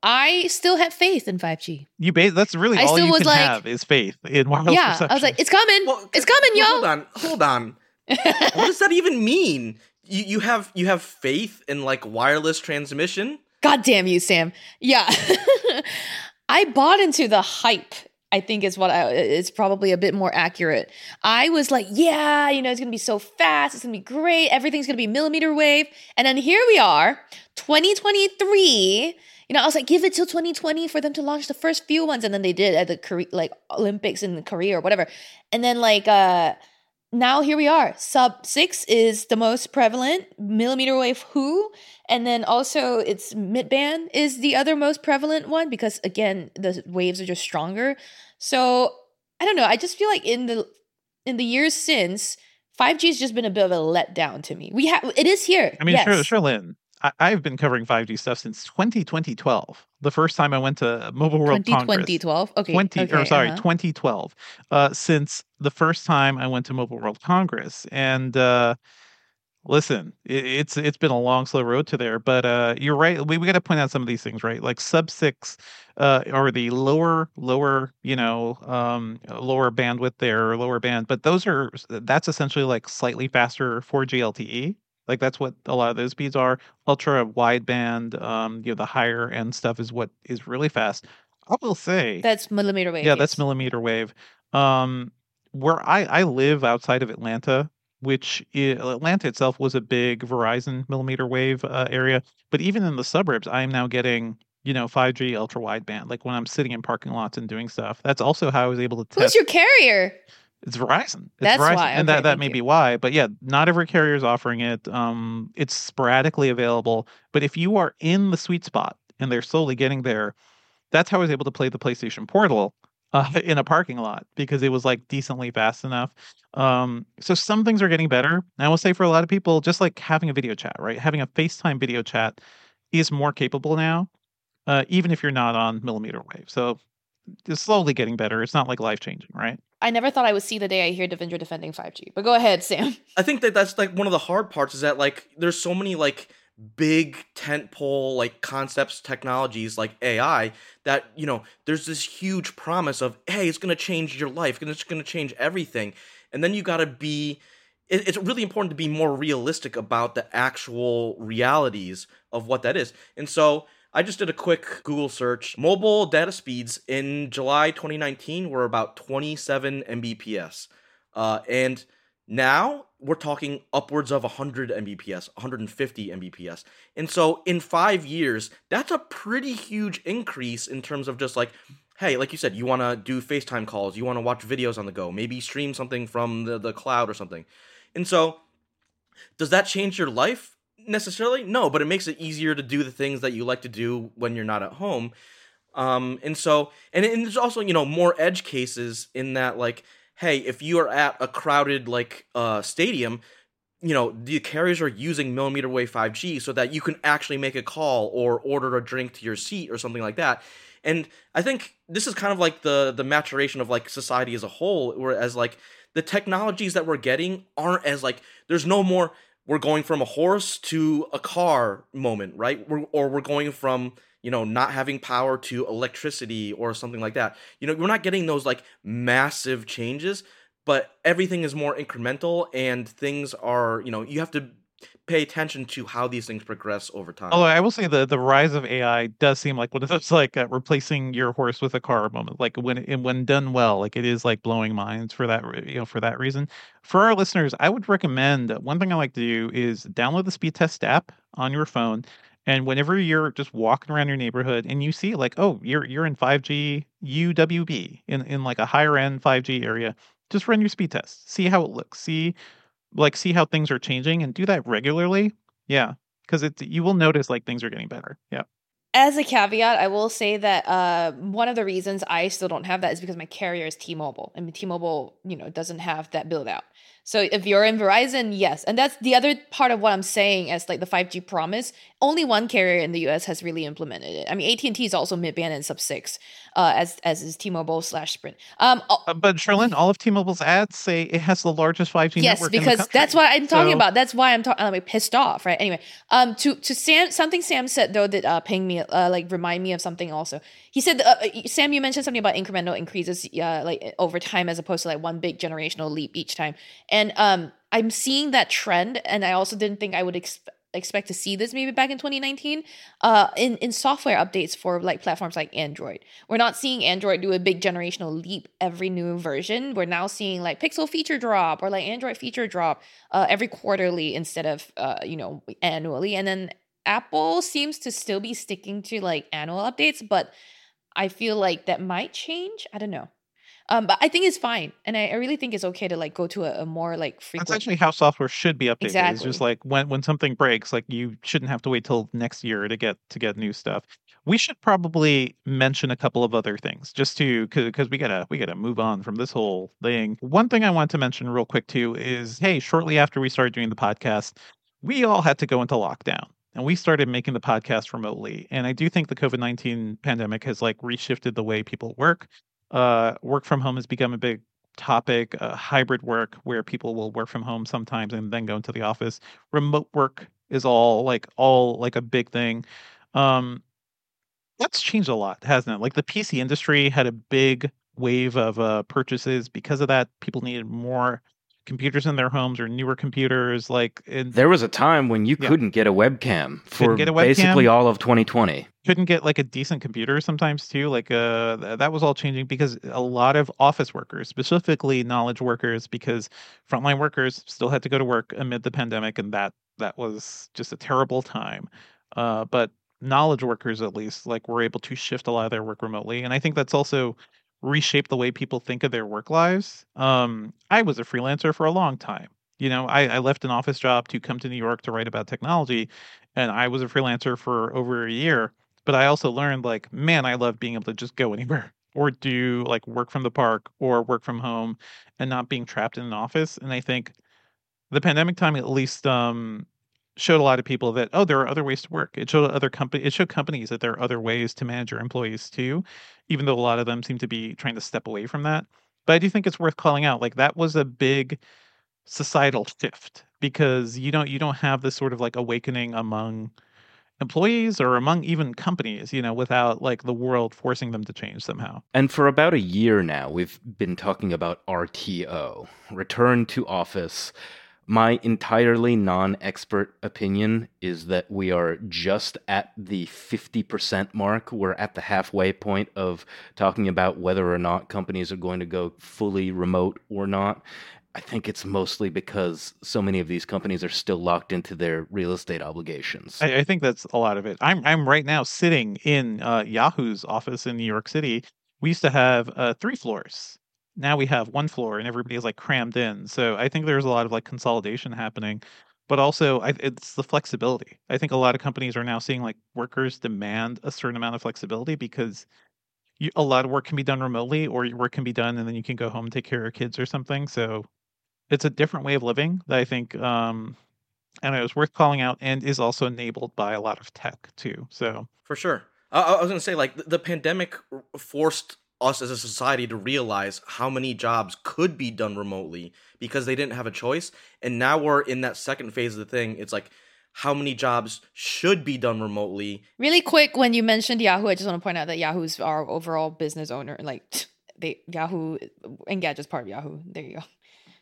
I still have faith in 5G. You ba- that's really I all still you was can like- have is faith in wireless yeah, reception. I was like, it's coming. Well, it's coming, well, yo. Hold on, hold on. [laughs] what does that even mean? You you have you have faith in like wireless transmission? God damn you, Sam. Yeah. [laughs] I bought into the hype. I think is what I, it's probably a bit more accurate. I was like, yeah, you know, it's gonna be so fast, it's gonna be great, everything's gonna be millimeter wave, and then here we are, 2023. You know, I was like, give it till 2020 for them to launch the first few ones, and then they did at the like Olympics in Korea or whatever, and then like uh now here we are. Sub six is the most prevalent millimeter wave who, and then also it's midband is the other most prevalent one because again the waves are just stronger. So I don't know. I just feel like in the in the years since 5G has just been a bit of a letdown to me. We have it is here. I mean, yes. sure, sure, Lynn. I, I've been covering 5G stuff since 20, 2012. The first time I went to Mobile World 20, Congress. 2012. Okay. 20 okay, or sorry, uh-huh. 2012. Uh, since the first time I went to Mobile World Congress, and uh, listen, it, it's it's been a long, slow road to there. But uh, you're right. We we got to point out some of these things, right? Like sub six, uh, or the lower lower, you know, um, lower bandwidth there, or lower band. But those are that's essentially like slightly faster 4G LTE. Like that's what a lot of those speeds are. Ultra wideband, um, you know, the higher end stuff is what is really fast. I will say That's millimeter wave. yeah, that's millimeter wave. Um, where I I live outside of Atlanta, which i Atlanta itself was a big Verizon millimeter wave uh, area, but even in the suburbs, I am now getting you know 5G ultra wideband. Like when I'm sitting in parking lots and doing stuff. That's also how I was able to Who's your carrier? It's Verizon. It's That's Verizon. why. and that that may you. be why. But yeah, not every carrier is offering it. Um, it's sporadically available. But if you are in the sweet spot and they're slowly getting there, that's how I was able to play the PlayStation Portal uh, [laughs] in a parking lot because it was like decently fast enough. Um, so some things are getting better. And I will say for a lot of people, just like having a video chat, right? Having a FaceTime video chat is more capable now, uh, even if you're not on millimeter wave. So it's slowly getting better. It's not like life changing, right? I never thought I would see the day I hear Devindra defending 5G. But go ahead, Sam. [laughs] I think that that's like one of the hard parts is that like there's so many like big tentpole like concepts technologies like AI that you know there's this huge promise of hey it's gonna change your life and it's gonna change everything and then you gotta be it- it's really important to be more realistic about the actual realities of what that is and so I just did a quick Google search. Mobile data speeds in July 2019 were about 27 Mbps. Uh, and now we're talking upwards of 100 Mbps, 150 Mbps. And so in five years, that's a pretty huge increase in terms of just like, hey, like you said, you want to do FaceTime calls, you want to watch videos on the go, maybe stream something from the, the cloud or something. And so, does that change your life? Necessarily? No, but it makes it easier to do the things that you like to do when you're not at home. Um, and so, and, and there's also, you know, more edge cases in that, like, hey, if you are at a crowded, like, uh, stadium, you know, the carriers are using millimeter wave 5G so that you can actually make a call or order a drink to your seat or something like that. And I think this is kind of like the the maturation of like society as a whole, whereas like the technologies that we're getting aren't as like there's no more we're going from a horse to a car moment, right? We're, or we're going from you know not having power to electricity or something like that. You know, we're not getting those like massive changes, but everything is more incremental and things are you know you have to pay attention to how these things progress over time. Although I will say the the rise of AI does seem like one of those [laughs] like uh, replacing your horse with a car moment. Like when it, when done well, like it is like blowing minds for that you know for that reason. For our listeners, I would recommend one thing I like to do is download the Speed Test app on your phone. And whenever you're just walking around your neighborhood and you see like, oh, you're you're in 5G UWB in, in like a higher end 5G area, just run your speed test. See how it looks. See like see how things are changing and do that regularly. Yeah, because it you will notice like things are getting better. Yeah. As a caveat, I will say that uh, one of the reasons I still don't have that is because my carrier is T-Mobile, and T-Mobile, you know, doesn't have that build out. So if you're in Verizon, yes. And that's the other part of what I'm saying as like the 5G promise. Only one carrier in the US has really implemented it. I mean, AT&T is also mid-band and sub-6 uh, as as is T-Mobile slash Sprint. Um, uh, but Cherlynn, all of T-Mobile's ads say it has the largest 5G yes, network because that's what I'm talking so... about. That's why I'm, ta- I'm pissed off, right? Anyway, um, to to Sam, something Sam said though that uh, ping me, uh, like remind me of something also. He said, uh, Sam, you mentioned something about incremental increases, uh, like over time as opposed to like one big generational leap each time. And um, I'm seeing that trend, and I also didn't think I would expect expect to see this maybe back in 2019 uh in in software updates for like platforms like android. We're not seeing android do a big generational leap every new version. We're now seeing like pixel feature drop or like android feature drop uh every quarterly instead of uh you know annually. And then apple seems to still be sticking to like annual updates but i feel like that might change. I don't know um, but I think it's fine, and I, I really think it's okay to like go to a, a more like frequent. That's actually how software should be updated. Exactly. It's just like when when something breaks, like you shouldn't have to wait till next year to get to get new stuff. We should probably mention a couple of other things just to because we gotta we gotta move on from this whole thing. One thing I want to mention real quick too is hey, shortly after we started doing the podcast, we all had to go into lockdown and we started making the podcast remotely and i do think the covid-19 pandemic has like reshifted the way people work uh, work from home has become a big topic. Uh, hybrid work, where people will work from home sometimes and then go into the office. Remote work is all like all like a big thing. Um, that's changed a lot, hasn't it? Like the PC industry had a big wave of uh, purchases because of that. People needed more computers in their homes or newer computers. Like in, there was a time when you yeah. couldn't get a webcam for a webcam. basically all of 2020 couldn't get like a decent computer sometimes too like uh that was all changing because a lot of office workers specifically knowledge workers because frontline workers still had to go to work amid the pandemic and that that was just a terrible time uh but knowledge workers at least like were able to shift a lot of their work remotely and i think that's also reshaped the way people think of their work lives um i was a freelancer for a long time you know I, I left an office job to come to new york to write about technology and i was a freelancer for over a year but I also learned like, man, I love being able to just go [laughs] anywhere or do like work from the park or work from home and not being trapped in an office. And I think the pandemic time at least um showed a lot of people that oh there are other ways to work. It showed other company it showed companies that there are other ways to manage your employees too, even though a lot of them seem to be trying to step away from that. But I do think it's worth calling out. Like that was a big societal shift because you don't you don't have this sort of like awakening among employees or among even companies, you know, without like the world forcing them to change somehow. And for about a year now, we've been talking about RTO, return to office. My entirely non expert opinion is that we are just at the 50% mark. We're at the halfway point of talking about whether or not companies are going to go fully remote or not. I think it's mostly because so many of these companies are still locked into their real estate obligations. I, I think that's a lot of it. I'm I'm right now sitting in uh, Yahoo's office in New York City. We used to have uh, three floors. Now we have one floor, and everybody is like crammed in. So I think there's a lot of like consolidation happening, but also I, it's the flexibility. I think a lot of companies are now seeing like workers demand a certain amount of flexibility because you, a lot of work can be done remotely, or your work can be done, and then you can go home and take care of your kids or something. So it's a different way of living that I think um and it was worth calling out and is also enabled by a lot of tech too. So for sure, I, was gonna say like the pandemic forced us as a society to realize how many jobs could be done remotely because they didn't have a choice. And now we're in that second phase of the thing. It's like how many jobs should be done remotely. Really quick, when you mentioned Yahoo, I just want to point out that Yahoo's our overall business owner. Like [sniffs] they Yahoo and Engadget's part of Yahoo. There you go.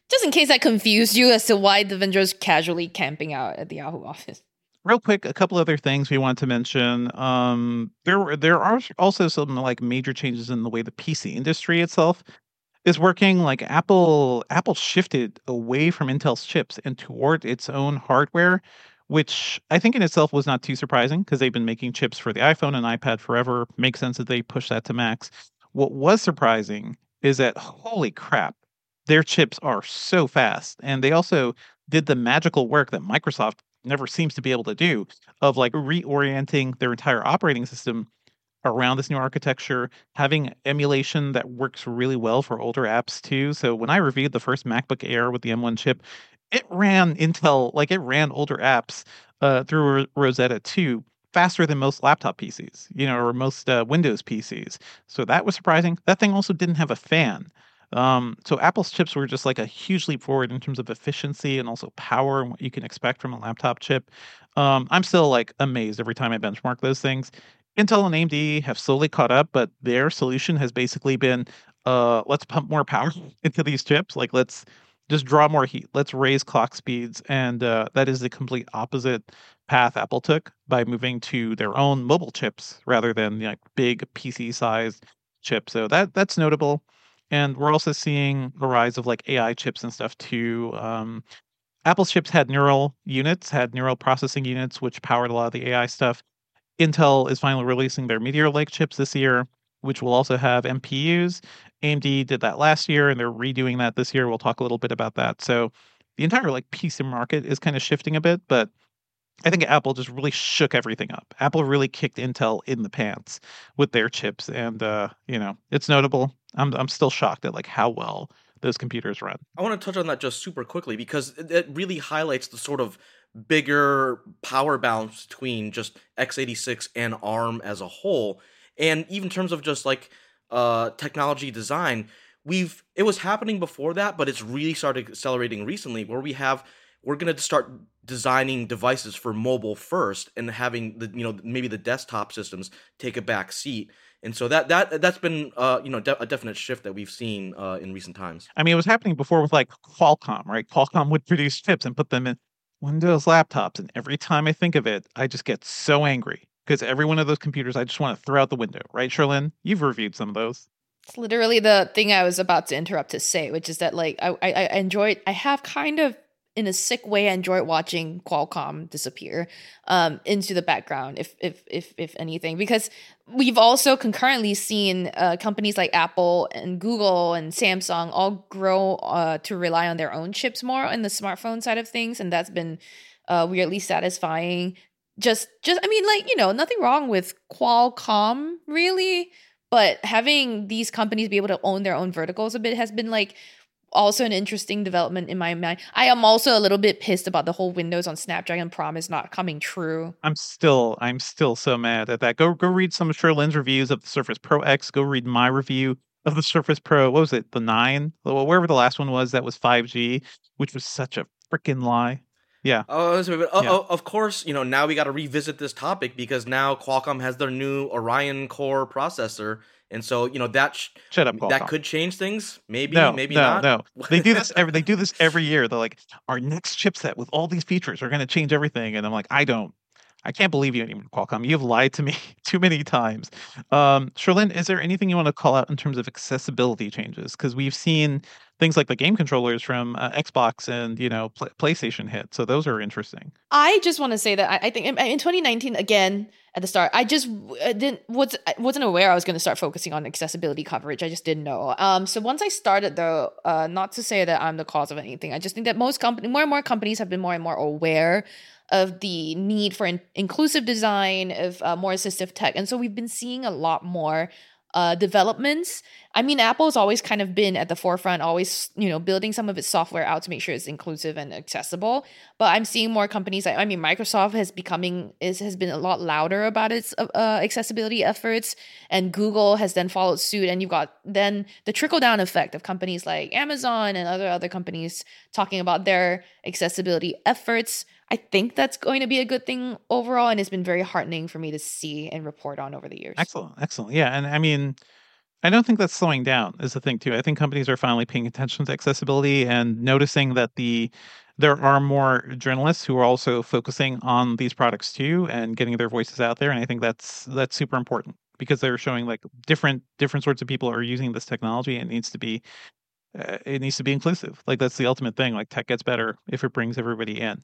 Just in case that confused you as to why Devindra's casually camping out at the Yahoo office. Real quick, a couple other things we want to mention. Um, there, there are also some like major changes in the way the PC industry itself is working. Like Apple, Apple shifted away from Intel's chips and toward its own hardware, which I think in itself was not too surprising because they've been making chips for the iPhone and iPad forever. Makes sense that they push that to Macs. What was surprising is that holy crap, their chips are so fast, and they also did the magical work that Microsoft never seems to be able to do of like reorienting their entire operating system around this new architecture, having emulation that works really well for older apps too. So when I reviewed the first MacBook Air with the M1 chip, it ran Intel like it ran older apps uh, through Rosetta 2 faster than most laptop PCs, you know, or most uh, Windows PCs. So that was surprising. That thing also didn't have a fan. Um, so Apple's chips were just like a huge leap forward in terms of efficiency and also power and what you can expect from a laptop chip. Um, I'm still like amazed every time I benchmark those things. Intel and AMD have slowly caught up, but their solution has basically been uh, let's pump more power [laughs] into these chips. Like let's just draw more heat. Let's raise clock speeds, and uh, that is the complete opposite path Apple took by moving to their own mobile chips rather than like big PC-sized chips. So that that's notable and we're also seeing the rise of like AI chips and stuff too. Um, Apple's chips had neural units, had neural processing units, which powered a lot of the AI stuff. Intel is finally releasing their Meteor Lake chips this year, which will also have NPUs. AMD did that last year, and they're redoing that this year. We'll talk a little bit about that. So the entire like PC market is kind of shifting a bit, but I think Apple just really shook everything up. Apple really kicked Intel in the pants with their chips, and uh, you know it's notable. I'm I'm still shocked at like how well those computers run. I want to touch on that just super quickly because it really highlights the sort of bigger power balance between just x86 and ARM as a whole, and even in terms of just like uh, technology design. We've it was happening before that, but it's really started accelerating recently, where we have we're going to start designing devices for mobile first and having the you know maybe the desktop systems take a back seat and so that that that's been uh, you know de- a definite shift that we've seen uh, in recent times. I mean, it was happening before with like Qualcomm, right? Qualcomm would produce chips and put them in Windows laptops, and every time I think of it, I just get so angry because every one of those computers I just want to throw out the window, right, Cherlynn? You've reviewed some of those. It's literally the thing I was about to interrupt to say, which is that like I I, I enjoyed I have kind of in a sick way, I enjoyed watching Qualcomm disappear um, into the background, if if if if anything, because we've also concurrently seen uh, companies like Apple and Google and Samsung all grow uh, to rely on their own chips more in the smartphone side of things, and that's been uh, weirdly satisfying. Just just I mean, like you know, nothing wrong with Qualcomm really, but having these companies be able to own their own verticals a bit has been like also an interesting development in my mind. I am also a little bit pissed about the whole Windows on Snapdragon promise not coming true. I'm still I'm still so mad at that. Go go read some of Cherlynn's reviews of the Surface Pro X. Go read my review of the Surface Pro. What was it? The nine? Well, wherever the last one was, that was 5G, which was such a freaking lie. Yeah. Oh, oh yeah. Oh, of course, you know, now we got to revisit this topic because now Qualcomm has their new Oryon core processor and so, you know, that sh- shut up. Qualcomm. That could change things. Maybe, no, maybe no, not. No, [laughs] they do this every. They do this every year. They're like, our next chipset with all these features are going to change everything, and I'm like, I don't. I can't believe you anymore, Qualcomm. You've lied to me [laughs] too many times. Um, Cherlynn, is there anything you want to call out in terms of accessibility changes? Because we've seen things like the game controllers from uh, Xbox and you know Pl- PlayStation hit, so those are interesting. I just want to say that I, I think in, in 2019 again at the start. I just I didn't was wasn't aware I was going to start focusing on accessibility coverage. I just didn't know. Um, so once I started though, uh, not to say that I'm the cause of anything. I just think that most company, more and more companies have been more and more aware of the need for in- inclusive design of uh, more assistive tech, and so we've been seeing a lot more uh, developments. I mean, Apple's always kind of been at the forefront, always, you know, building some of its software out to make sure it's inclusive and accessible. But I'm seeing more companies. I mean, Microsoft has becoming is has been a lot louder about its uh, uh, accessibility efforts, and Google has then followed suit. And you've got then the trickle down effect of companies like Amazon and other other companies talking about their accessibility efforts. I think that's going to be a good thing overall, and it's been very heartening for me to see and report on over the years. Excellent, excellent. Yeah, and I mean, I don't think that's slowing down. Is the thing too. I think companies are finally paying attention to accessibility and noticing that the there are more journalists who are also focusing on these products too and getting their voices out there. And I think that's that's super important because they're showing like different different sorts of people are using this technology. And it needs to be uh, it needs to be inclusive. Like that's the ultimate thing. Like tech gets better if it brings everybody in.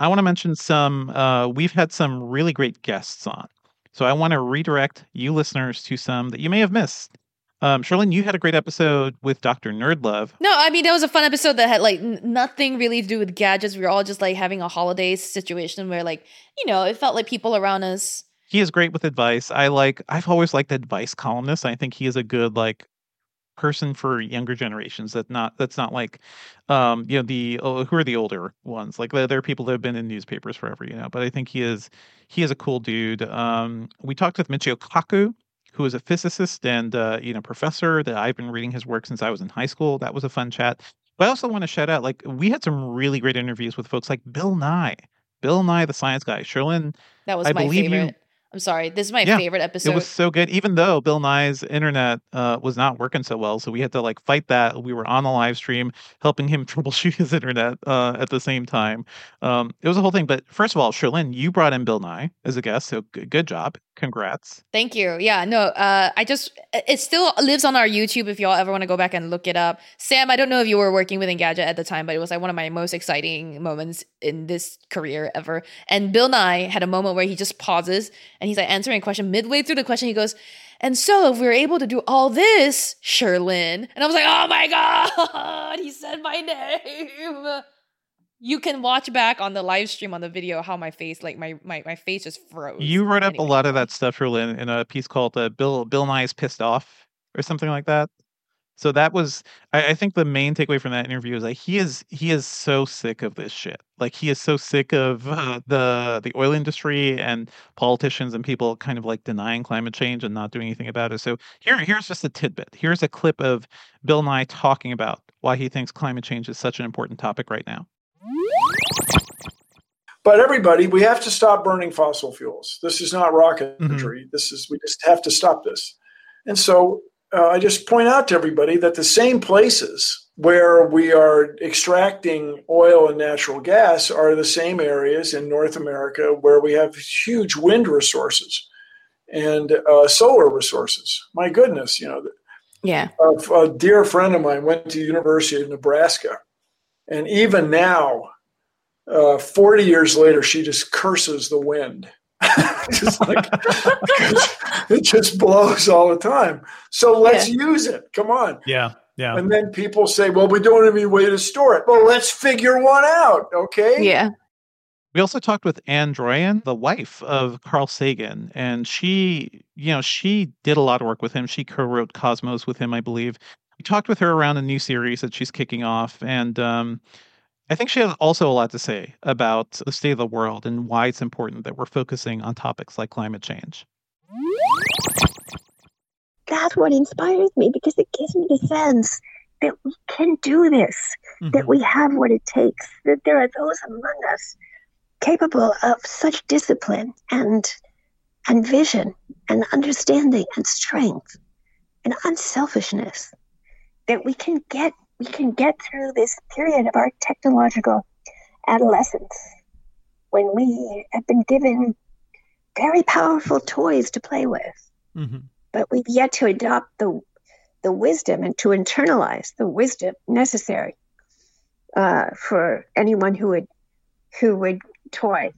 I want to mention some. Uh, we've had some really great guests on. So I want to redirect you listeners to some that you may have missed. Um, Cherlynn, you had a great episode with Dr. Nerdlove. No, I mean, that was a fun episode that had like n- nothing really to do with gadgets. We were all just like having a holiday situation where, like, you know, it felt like people around us. He is great with advice. I like, I've always liked advice columnists. I think he is a good, like, person for younger generations that not that's not like um you know the oh, who are the older ones? Like there, are people that have been in newspapers forever you know but i think he is he is a cool dude. Um we talked with michio kaku who is a physicist and uh you know professor that i've been reading his work since i was in high school. That was a fun chat. But i also want to shout out like we had some really great interviews with folks like bill nye. Bill nye the science guy. Cherlynn That was I my believe you- favorite. I'm sorry. This is my Yeah, favorite episode. it was so good, even though Bill Nye's internet uh, was not working so well. So we had to like fight that. We were on the live stream helping him [laughs] troubleshoot his internet uh, at the same time. Um, it was a whole thing. But first of all, Cherlynn, you brought in Bill Nye as a guest, so good, good job. Congrats. Thank you. Yeah, no, uh, I just, it still lives on our YouTube if y'all ever want to go back and look it up. Sam, I don't know if you were working with Engadget at the time, but it was like one of my most exciting moments in this career ever. And Bill Nye had a moment where he just pauses and he's like answering a question. Midway through the question, he goes, and so if we are able to do all this, Cherlynn, and I was like, oh my God, [laughs] he said my name. You can watch back on the live stream on the video how my face, like my my, my face just froze. You wrote up a lot of that stuff, Cherlynn, in a piece called uh, "Bill Bill Nye's Pissed Off" or something like that. So that was, I, I think, the main takeaway from that interview is like he is he is so sick of this shit. Like he is so sick of uh, the the oil industry and politicians and people kind of like denying climate change and not doing anything about it. So here here's just a tidbit. Here's a clip of Bill Nye talking about why he thinks climate change is such an important topic right now. But everybody, we have to stop burning fossil fuels. This is not rocket Mhm. This is we just have to stop this. And so uh, I just point out to everybody that the same places where we are extracting oil and natural gas are the same areas in North America where we have huge wind resources and uh, solar resources. My goodness, you know, Yeah. a, a dear friend of mine went to the University of Nebraska, and even now, uh, forty years later, she just curses the wind. [laughs] [laughs] Just like- it just blows all the time. So let's use it. Come on. Yeah, yeah. And then people say, "Well, we don't have any way to store it." Well, let's figure one out. Okay. Yeah. We also talked with Ann Druyan, the wife of Carl Sagan, and she, you know, she did a lot of work with him. She co-wrote Cosmos with him, I believe. We talked with her around a new series that she's kicking off, and um, I think she has also a lot to say about the state of the world and why it's important that we're focusing on topics like climate change. that's what inspires me because it gives me the sense that we can do this, that Mhm. we have what it takes, that there are those among us capable of such discipline and and vision and understanding and strength and unselfishness that we can get we can get through this period of our technological adolescence when we have been given very powerful toys to play with Mhm. but we've yet to adopt the the wisdom and to internalize the wisdom necessary uh, for anyone who would who would toy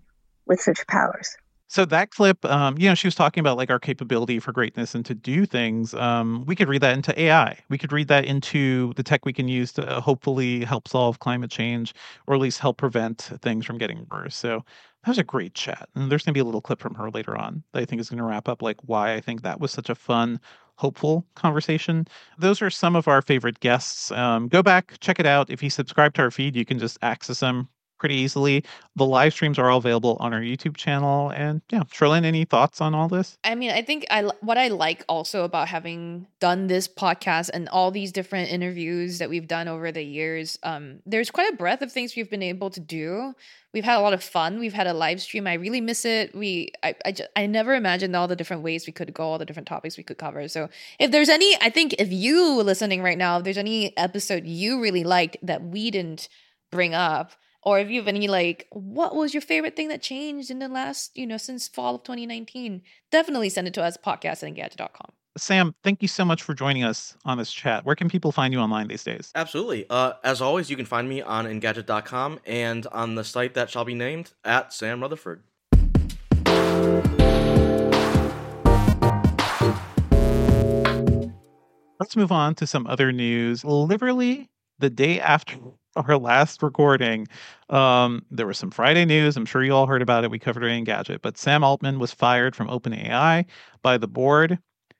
with such powers. So that clip, um, you know, she was talking about like our capability for greatness and to do things. Um, we could read that into AI. We could read that into the tech we can use to uh, hopefully help solve climate change, or at least help prevent things from getting worse. So that was a great chat, and there's gonna be a little clip from her later on that I think is gonna wrap up like why I think that was such a fun, hopeful conversation. Those are some of our favorite guests. Um, go back, check it out. If you subscribe to our feed, you can just access them pretty easily. The live streams are all available on our YouTube channel. And yeah, Cherlynn, any thoughts on all this? I mean, I think I what I like also about having done this podcast and all these different interviews that we've done over the years. Um, there's quite a breadth of things we've been able to do. We've had a lot of fun. We've had a live stream. I really miss it. We, I, I, just, I never imagined all the different ways we could go, all the different topics we could cover. So if there's any, I think if you listening right now, if there's any episode you really liked that we didn't bring up, or if you have any like what was your favorite thing that changed in the last you know since fall of 2019 definitely send it to us podcast at engadget.com sam thank you so much for joining us on this chat. Where can people find you online these days? Absolutely. Uh, as always you can find me on engadget.com and on the site that shall be named at sam rutherford. Let's move on to some other news. Literally the day after [laughs] our last recording, um, there was some Friday news. I'm sure you all heard about it. We covered it Engadget, but Sam Altman was fired from OpenAI by the board.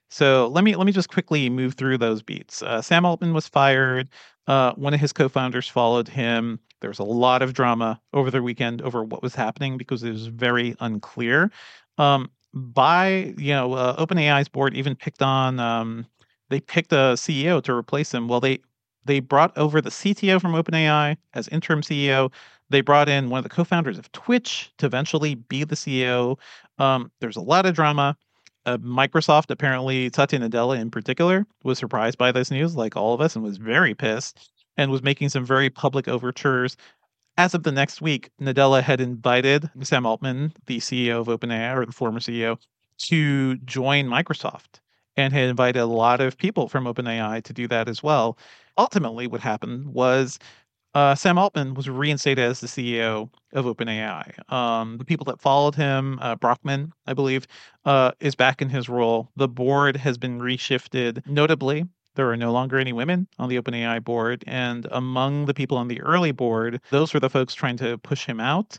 So let me let me just quickly move through those beats. Uh, Sam Altman was fired. Uh, one of his co-founders followed him. There was a lot of drama over the weekend over what was happening because it was very unclear. Um, by you know, uh, OpenAI's board even picked on. Um, they picked a CEO to replace him. Well, they they brought over the CTO from OpenAI as interim CEO. They brought in one of the co-founders of Twitch to eventually be the CEO. Um, there's a lot of drama. Uh, Microsoft apparently, Satya Nadella in particular, was surprised by this news, like all of us, and was very pissed and was making some very public overtures. As of the next week, Nadella had invited Sam Altman, the CEO of OpenAI, or the former CEO, to join Microsoft and had invited a lot of people from OpenAI to do that as well ultimately what happened was uh, Sam Altman was reinstated as the CEO of OpenAI. Um, the people that followed him, uh, Brockman, I believe, uh, is back in his role. The board has been reshifted. Notably, there are no longer any women on the OpenAI board. And among the people on the early board, those were the folks trying to push him out.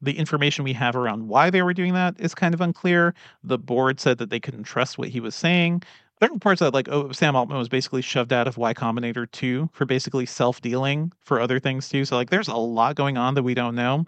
The information we have around why they were doing that is kind of unclear. The board said that they couldn't trust what he was saying there are reports that like oh Sam Altman was basically shoved out of Y Combinator 2 for basically self-dealing for other things too. So like there's a lot going on that we don't know.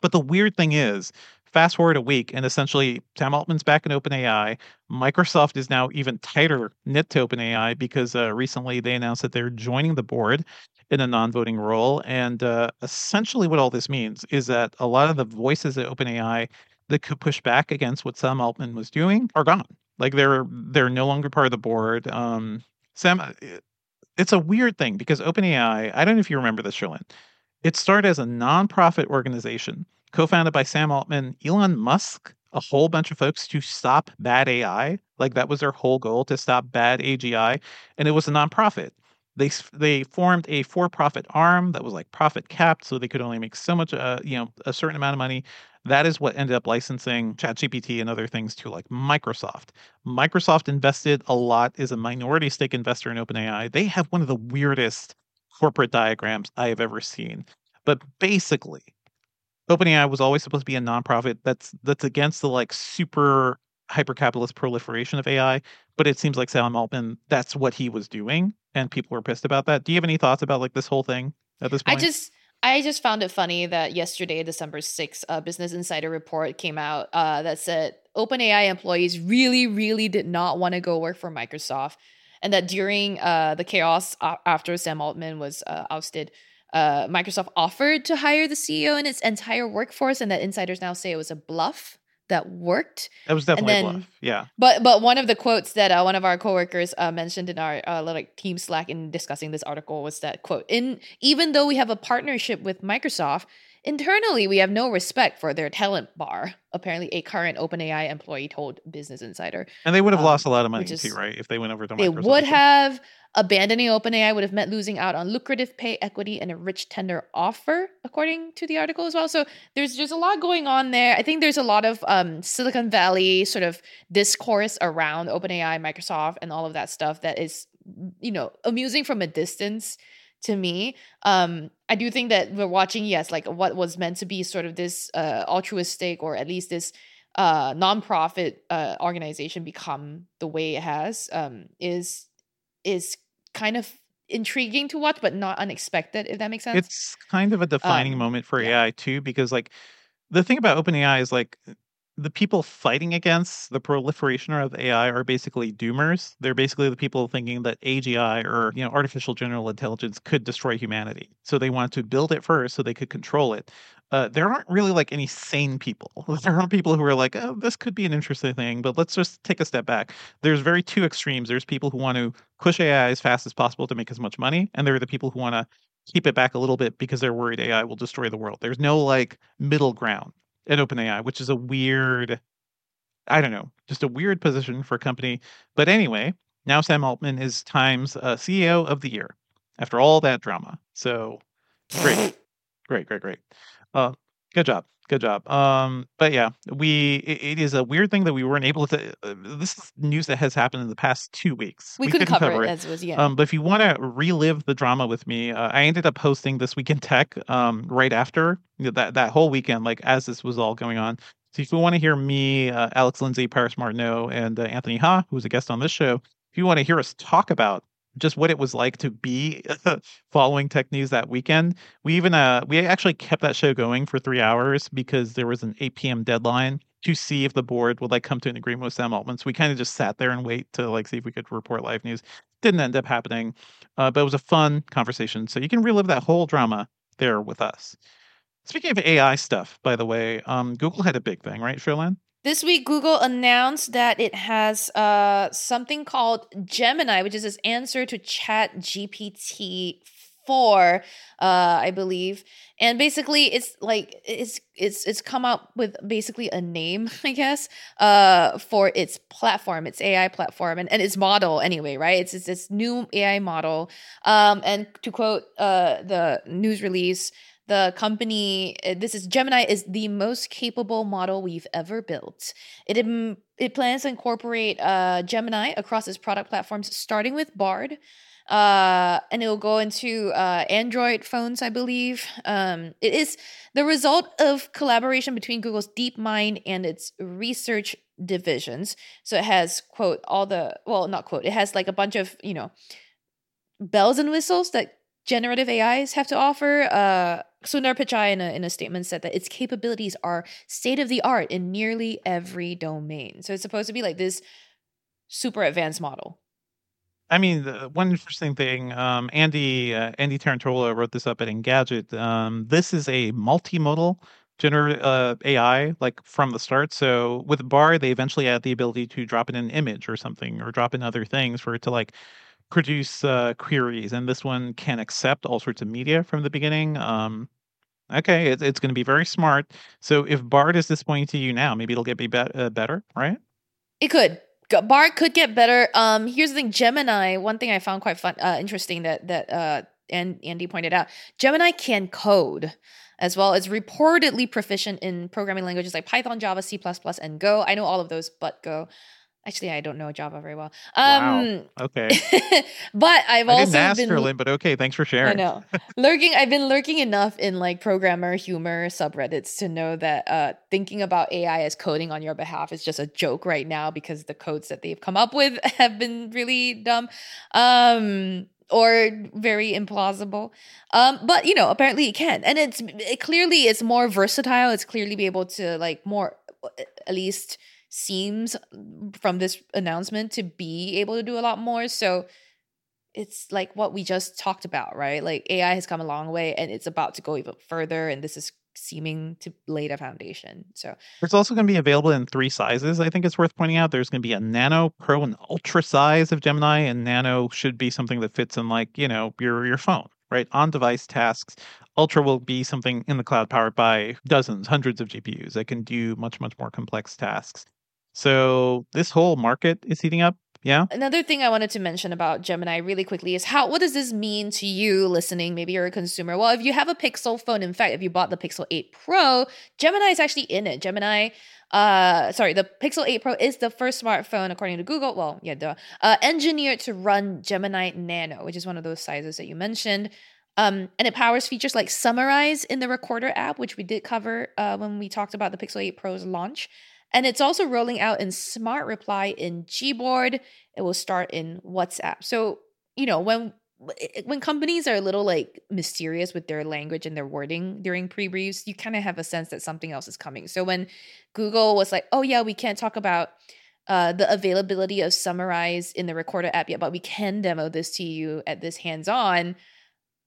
But the weird thing is, fast forward a week and essentially Sam Altman's back in OpenAI. Microsoft is now even tighter knit to OpenAI because uh, recently they announced that they're joining the board in a non-voting role. And uh, essentially what all this means is that a lot of the voices at OpenAI that could push back against what Sam Altman was doing are gone. Like they're they're no longer part of the board. Um, Sam, uh, it's a weird thing because OpenAI. I don't know if you remember this, Cherlynn. It started as a nonprofit organization co-founded by Sam Altman, Elon Musk, a whole bunch of folks to stop bad AI. Like that was their whole goal to stop bad AGI, and it was a nonprofit. They they formed a for-profit arm that was like profit capped, so they could only make so much, uh, you know, a certain amount of money. That is what ended up licensing ChatGPT and other things to like Microsoft. Microsoft invested a lot, is a minority stake investor in OpenAI. They have one of the weirdest corporate diagrams I have ever seen. But basically, OpenAI was always supposed to be a nonprofit that's that's against the like super hyper capitalist proliferation of AI. But it seems like Sam Altman, that's what he was doing, and people were pissed about that. Do you have any thoughts about like this whole thing at this point? I just I just found it funny that yesterday, December 6th, a Business Insider report came out uh, that said OpenAI employees really, really did not want to go work for Microsoft. And that during uh, the chaos after Sam Altman was uh, ousted, uh, Microsoft offered to hire the CEO and its entire workforce, and that insiders now say it was a bluff that worked. That was definitely then, bluff. Yeah. But but one of the quotes that uh, one of our coworkers uh, mentioned in our uh, like team Slack in discussing this article was that quote: "In even though we have a partnership with Microsoft." Internally, we have no respect for their talent bar. Apparently, a current OpenAI employee told Business Insider. And they would have um, lost a lot of money is, too, right? If they went over to they Microsoft. They would have. Abandoning OpenAI would have meant losing out on lucrative pay, equity, and a rich tender offer, according to the article as well. So there's there's a lot going on there. I think there's a lot of um, Silicon Valley sort of discourse around OpenAI, Microsoft, and all of that stuff that is, you know, amusing from a distance to me. Um, I do think that we're watching, yes, like what was meant to be sort of this uh, altruistic or at least this uh nonprofit uh organization become the way it has um is is kind of intriguing to watch but not unexpected if that makes sense It's kind of a defining Um, moment for yeah. AI too, because like the thing about OpenAI is like the people fighting against the proliferation of AI are basically doomers. They're basically the people thinking that AGI or you know artificial general intelligence could destroy humanity. So they wanted to build it first so they could control it. Uh, there aren't really like any sane people. [laughs] There aren't people who are like, oh, this could be an interesting thing, but let's just take a step back. There's very two extremes. There's people who want to push AI as fast as possible to make as much money, and there are the people who want to keep it back a little bit because they're worried AI will destroy the world. There's no like middle ground at OpenAI, which is a weird, I don't know, just a weird position for a company. But anyway, now Sam Altman is Time's uh, CEO of the year after all that drama. So great, [laughs] great, great, great. Uh, good job. Good job. Um, but yeah, we it, it is a weird thing that we weren't able to. Uh, this is news that has happened in the past two weeks. we, couldn't cover, it, as it was yeah Um, but if you want to relive the drama with me, uh, I ended up hosting This Week in Tech um, right after you know, that that whole weekend, like as this was all going on. So if you want to hear me, uh, Alex Lindsay, Paris Martineau, and uh, Anthony Ha, who's a guest on this show, if you want to hear us talk about just what it was like to be [laughs] following tech news that weekend, we even uh we actually kept that show going for three hours because there was an 8 p.m. deadline to see if the board would like come to an agreement with Sam Altman. So we kind of just sat there and wait to like see if we could report live news. Didn't end up happening, uh, but it was a fun conversation. So you can relive that whole drama there with us. Speaking of AI stuff, by the way, um, Google had a big thing, right, Cherlynn? This week, Google announced that it has uh, something called Gemini, which is its answer to Chat GPT four, uh, I believe. And basically, it's like it's it's it's come up with basically a name, [laughs] I guess, uh, for its platform, its AI platform, and, and its model anyway, right? It's it's this new AI model. Um, and to quote uh the news release the company uh, this is gemini is the most capable model we've ever built. It im- it plans to incorporate uh, gemini across its product platforms starting with bard uh, and it will go into uh, android phones i believe. Um, it is the result of collaboration between google's deepmind and its research divisions. So it has quote all the well not quote it has like a bunch of you know bells and whistles that generative AIs have to offer. Uh, Sundar Pichai in a, in a statement said that its capabilities are state of the art in nearly every domain. So it's supposed to be like this super advanced model. I mean, the one interesting thing, um, Andy uh, Andy Tarantola wrote this up at Engadget. Um, this is a multimodal generative uh, AI, like from the start. So with Bard, they eventually add the ability to drop in an image or something, or drop in other things for it to like produce uh, queries. And this one can accept all sorts of media from the beginning. Um, okay, it's it's going to be very smart. So if Bard is disappointing to you now, maybe it'll get be, be- uh, better, right? It could. Bard could get better. Um, here's the thing: Gemini. One thing I found quite fun, uh, interesting that that uh, and Andy pointed out: Gemini can code, as well as reportedly proficient in programming languages like Python, Java, C++, and Go. I know all of those, but Go. Actually, I don't know Java very well. Um, wow. Okay. [laughs] but I've I also didn't ask been. her, Lynn, but okay. Thanks for sharing. I know. [laughs] lurking I've been lurking enough in like programmer humor subreddits to know that uh thinking about AI as coding on your behalf is just a joke right now because the codes that they've come up with [laughs] have been really dumb. Um or very implausible. Um but you know, apparently it can. And it's it clearly it's more versatile. It's clearly be able to like more at least seems from this announcement to be able to do a lot more. So it's like what we just talked about, right? Like AI has come a long way and it's about to go even further. And this is seeming to lay the foundation. So It's also going to be available in three sizes. I think it's worth pointing out. There's going to be a Nano, Pro, and Ultra size of Gemini, and Nano should be something that fits in like you know your your phone, right? On device tasks. Ultra will be something in the cloud powered by dozens, hundreds of GPUs that can do much much more complex tasks. So this whole market is heating up. Yeah. Another thing I wanted to mention about Gemini really quickly is how what does this mean to you listening? Maybe you're a consumer. Well, if you have a Pixel phone, in fact, if you bought the Pixel 8 Pro, Gemini is actually in it. Gemini uh sorry, the Pixel 8 Pro is the first smartphone according to Google, well, yeah, duh, uh engineered to run Gemini Nano, which is one of those sizes that you mentioned. Um, and it powers features like Summarize in the Recorder app, which we did cover uh, when we talked about the Pixel 8 Pro's launch And it's also rolling out in Smart Reply in Gboard. It will start in WhatsApp. So, you know, when when companies are a little like mysterious with their language and their wording during pre-briefs, you kind of have a sense that something else is coming. So when Google was like, "Oh yeah, we can't talk about uh, the availability of Summarize in the Recorder app yet, but we can demo this to you at this hands-on,"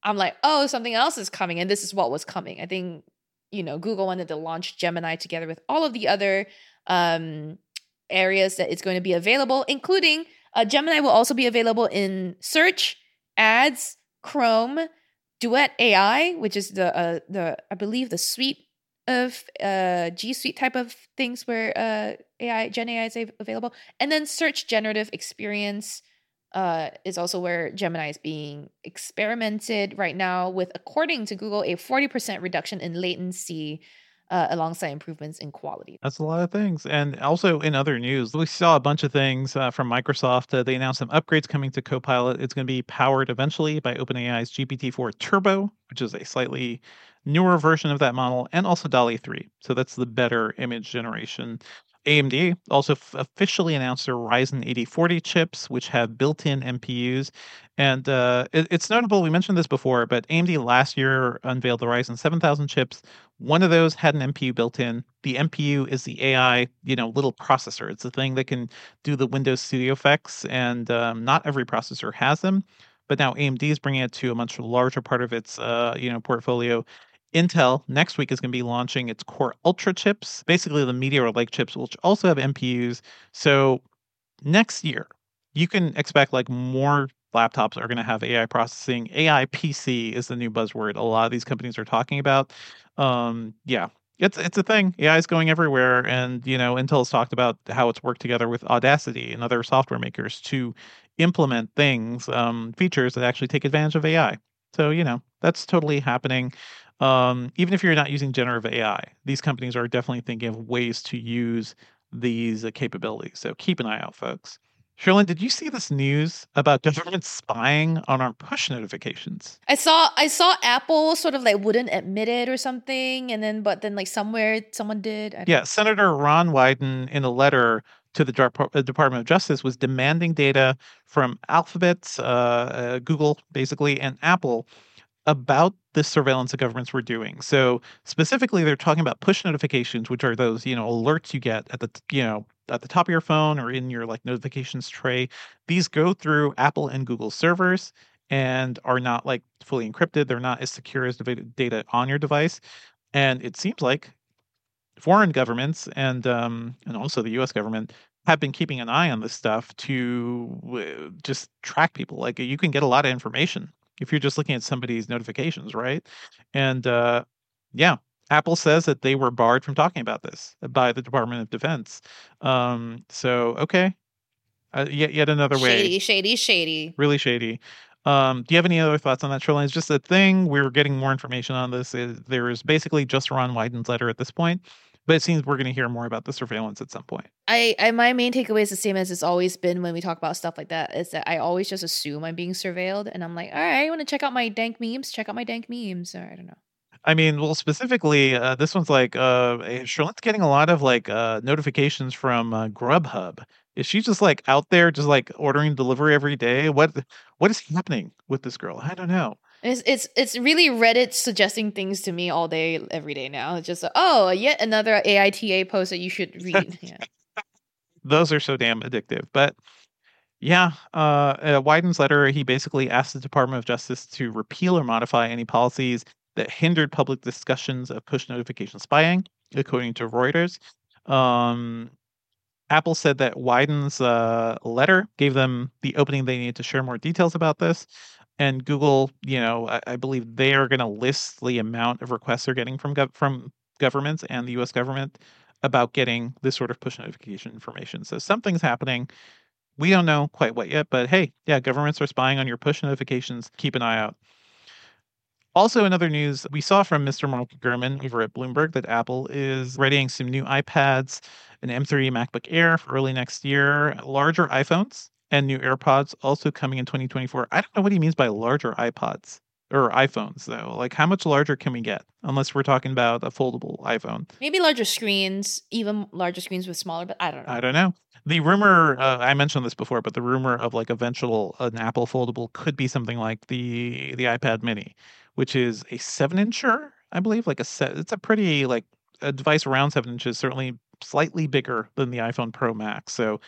I'm like, "Oh, something else is coming," and this is what was coming. I think you know Google wanted to launch Gemini together with all of the other um, areas that it's going to be available, including uh, Gemini will also be available in search ads, Chrome, Duet AI, which is the uh, the I believe the suite of uh, G Suite type of things where uh, AI Gen AI is available, and then Search Generative Experience uh, is also where Gemini is being experimented right now with, according to Google, a forty percent reduction in latency uh, alongside improvements in quality. That's a lot of things. And also in other news, we saw a bunch of things uh, from Microsoft. Uh, they announced some upgrades coming to Copilot. It's going to be powered eventually by OpenAI's GPT-4 Turbo, which is a slightly newer version of that model, and also DALL-E 3. So that's the better image generation. AMD also f- officially announced their Ryzen 8040 chips, which have built in NPUs. And uh, it, it's notable, we mentioned this before, but AMD last year unveiled the Ryzen 7000 chips. One of those had an NPU built in. The NPU is the AI, you know, little processor. It's the thing that can do the Windows Studio effects, and um, not every processor has them. But now AMD is bringing it to a much larger part of its, uh, you know, portfolio. Intel next week is going to be launching its Core Ultra chips, basically the Meteor Lake chips, which also have NPUs. So next year, you can expect like more laptops are going to have AI processing. AI PC is the new buzzword a lot of these companies are talking about. Um, yeah, it's it's a thing. AI is going everywhere, and you know Intel Intel's talked about how it's worked together with Audacity and other software makers to implement things, um, features that actually take advantage of AI. So you know that's totally happening um, even if you're not using generative AI, these companies are definitely thinking of ways to use these uh, capabilities. So keep an eye out, folks. Cherlynn, did you see this news about government spying on our push notifications? I saw I saw Apple sort of like wouldn't admit it or something, and then but then like somewhere someone did. Yeah, Senator Ron Wyden in a letter to the uh, Department of Justice was demanding data from Alphabet, uh, uh, Google, basically, and Apple about the surveillance the governments were doing. So specifically, they're talking about push notifications, which are those you know alerts you get at the you know at the top of your phone or in your like notifications tray. These go through Apple and Google servers and are not like fully encrypted. They're not as secure as the data on your device. And it seems like foreign governments and um, and also the U.S. government have been keeping an eye on this stuff to uh, just track people. Like you can get a lot of information if you're just looking at somebody's notifications, right? And uh, yeah, Apple says that they were barred from talking about this by the Department of Defense. Um, so okay, uh, yet yet another way. Shady, shady, shady. Really shady. Um, do you have any other thoughts on that, Cherlynn? It's just a thing. We're getting more information on this. There is basically just Ron Wyden's letter at this point. But it seems we're going to hear more about the surveillance at some point. I, I my main takeaway is the same as it's always been when we talk about stuff like that. Is that I always just assume I'm being surveilled, and I'm like, all right, I want to check out my dank memes. Check out my dank memes. Or I don't know. I mean, well, specifically, uh, this one's like uh, Cherlynn's getting a lot of like uh, notifications from uh, Grubhub. Is she just like out there, just like ordering delivery every day? What what is happening with this girl? I don't know. It's it's it's really Reddit suggesting things to me all day, every day now. It's just oh, yet another AITA post that you should [laughs] read. Yeah. Those are so damn addictive. But yeah, uh, uh, Wyden's letter, he basically asked the Department of Justice to repeal or modify any policies that hindered public discussions of push notification spying, according to Reuters. Um, Apple said that Wyden's uh, letter gave them the opening they needed to share more details about this and Google, you know, I, I believe they are going to list the amount of requests they're getting from gov- from governments and the U.S. government about getting this sort of push notification information. So something's happening. We don't know quite what yet, but hey, yeah, governments are spying on your push notifications. Keep an eye out. Also, in other news, we saw from Mr. Mark Gurman over at Bloomberg that Apple is readying some new iPads, an M3 MacBook Air for early next year, larger iPhones, and new AirPods also coming in 2024. I don't know what he means by larger iPods. or iPhones though? Like how much larger can we get? Unless we're talking about a foldable iPhone. Maybe larger screens, even larger screens with smaller, but I don't know. I don't know. The rumor uh, I mentioned this before, but the rumor of like eventual an Apple foldable could be something like the the iPad Mini, which is a seven incher, I believe. Like a set, it's a pretty like a device around seven inches, certainly slightly bigger than the iPhone Pro Max. So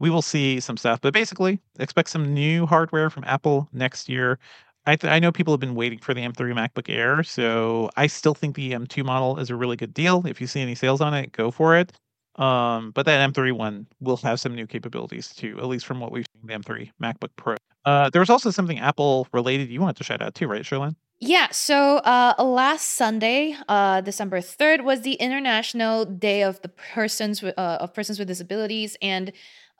we will see some stuff, but basically expect some new hardware from Apple next year. I, th- I know people have been waiting for the M3 MacBook Air, so I still think the M2 model is a really good deal. If you see any sales on it, go for it. Um, but that M3 one will have some new capabilities too, at least from what we've seen the M3 MacBook Pro. Uh, there was also something Apple related you wanted to shout out too, right, Cherlynn? Yeah, so uh, last Sunday, uh, December third, was the International Day of the Persons with, uh, of Persons with Disabilities, and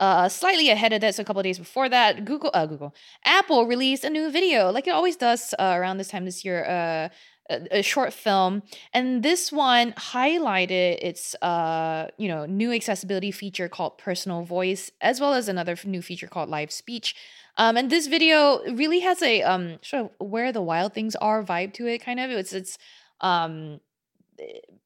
uh, slightly ahead of this, a couple days before that, Google, uh, Google, Apple released a new video, like it always does uh, around this time this year, uh, a, a short film, and this one highlighted its, uh, you know, new accessibility feature called Personal Voice, as well as another new feature called Live Speech. Um, and this video really has a um sort of where the wild things are vibe to it, kind of. It's it's um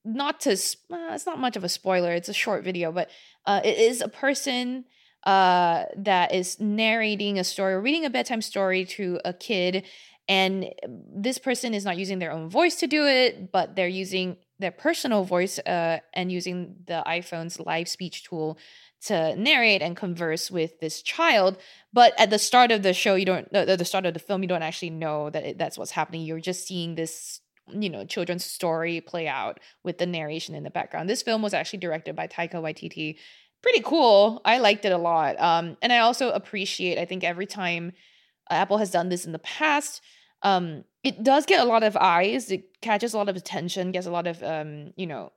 not to uh, it's not much of a spoiler. It's a short video, but uh, it is a person uh that is narrating a story or reading a bedtime story to a kid and this person is not using their own voice to do it but they're using their personal voice uh, and using the iPhone's live speech tool to narrate and converse with this child. But at the start of the show, you don't, at the start of the film, you don't actually know that it, that's what's happening. You're just seeing this, you know, children's story play out with the narration in the background. This film was actually directed by Taika Waititi. Pretty cool. I liked it a lot. Um, and I also appreciate, I think every time Apple has done this in the past, um, it does get a lot of eyes. It catches a lot of attention, gets a lot of, um, you know,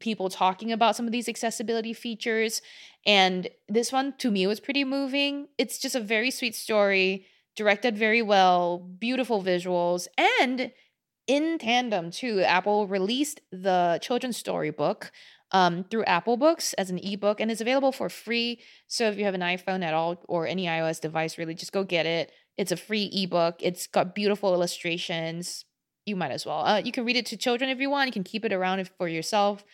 people talking about some of these accessibility features. And this one, to me, was pretty moving. It's just a very sweet story, directed very well, beautiful visuals, and in tandem, too, Apple released the children's storybook um, through Apple Books as an ebook, and it's available for free. So if you have an iPhone at all or any iOS device, really, just go get it. It's a free ebook. It's got beautiful illustrations. You might as well. Uh, you can read it to children if you want. You can keep it around for yourself.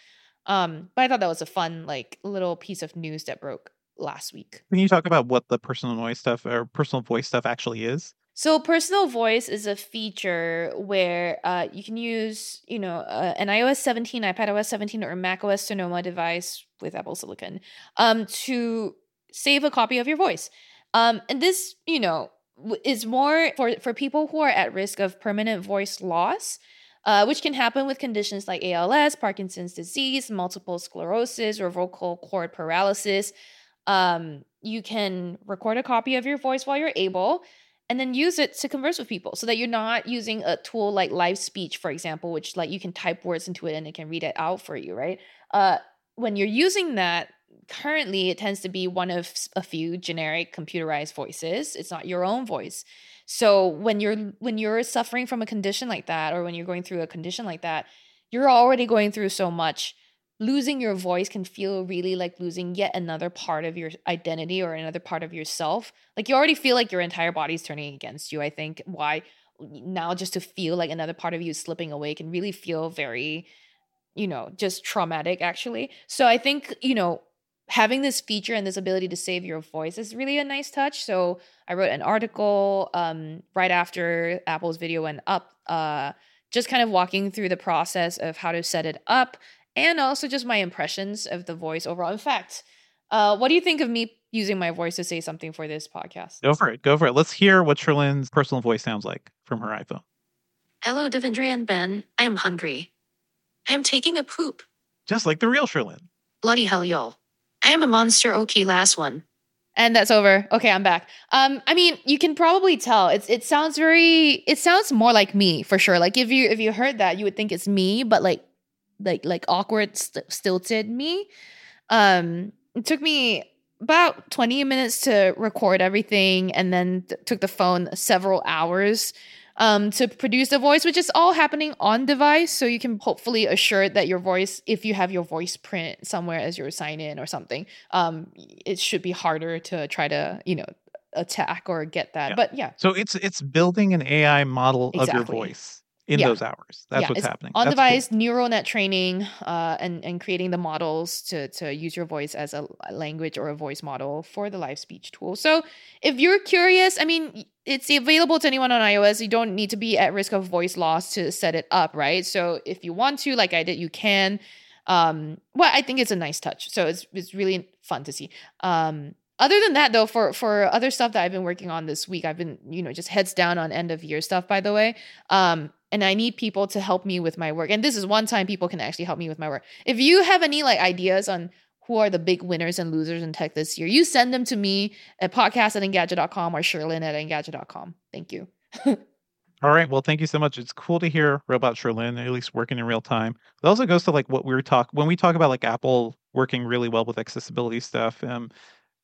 Um, but I thought that was a fun, like, little piece of news that broke last week. Can you talk about what the personal noise stuff or personal voice stuff actually is? So, personal voice is a feature where uh, you can use, you know, uh, an iOS 17, iPad OS 17, or Mac OS Sonoma device with Apple Silicon um, to save a copy of your voice. Um, and this, you know, is more for for people who are at risk of permanent voice loss uh, which can happen with conditions like ALS, Parkinson's disease, multiple sclerosis, or vocal cord paralysis. Um, you can record a copy of your voice while you're able and then use it to converse with people so that you're not using a tool like live speech for example which like you can type words into it and it can read it out for you right uh, when you're using that currently it tends to be one of a few generic computerized voices it's not your own voice so when you're when you're suffering from a condition like that or when you're going through a condition like that, you're already going through so much. Losing your voice can feel really like losing yet another part of your identity or another part of yourself. Like you already feel like your entire body's turning against you. I think why now just to feel like another part of you is slipping away can really feel very you know, just traumatic actually. So I think, you know, having this feature and this ability to save your voice is really a nice touch. So I wrote an article um, right after Apple's video went up, uh, just kind of walking through the process of how to set it up and also just my impressions of the voice overall. In fact, uh, what do you think of me using my voice to say something for this podcast? Go for it. Go for it. Let's hear what Cherlynn's personal voice sounds like from her iPhone. Hello, Devindra and Ben. I am hungry. I am taking a poop. Just like the real Cherlynn. Bloody hell, y'all. I am a monster. Okay, last one. And that's over. Okay, I'm back. Um, I mean, you can probably tell. It's it sounds very. It sounds more like me for sure. Like if you if you heard that, you would think it's me, but like like like awkward st- stilted me. Um, it took me about 20 minutes to record everything and then th- took the phone several hours um, to produce the voice, which is all happening on device. So you can hopefully assure that your voice, if you have your voice print somewhere as your sign in or something, um, it should be harder to try to, you know, attack or get that. Yeah. But yeah, So it's it's building an AI model of your voice in Yeah. those hours. That's yeah, what's happening. On That's cool. device neural net training, uh, and and creating the models to to use your voice as a, a language or a voice model for the live speech tool. So if you're curious, I mean, it's available to anyone on iOS. You don't need to be at risk of voice loss to set it up, right? So if you want to, like I did, you can. Um, well, I think it's a nice touch. So it's it's really fun to see. Um, other than that, though, for for other stuff that I've been working on this week, I've been you know just heads down on end of year stuff. By the way, um, and I need people to help me with my work. And this is one time people can actually help me with my work. If you have any like ideas on who are the big winners and losers in tech this year, you send them to me at podcast at engadget.com or Cherlynn at engadget.com. Thank you. [laughs] All right. Well, thank you so much. It's cool to hear Robot Cherlynn at least working in real time. It also goes to like what we were talk when we talk about like Apple working really well with accessibility stuff. Um,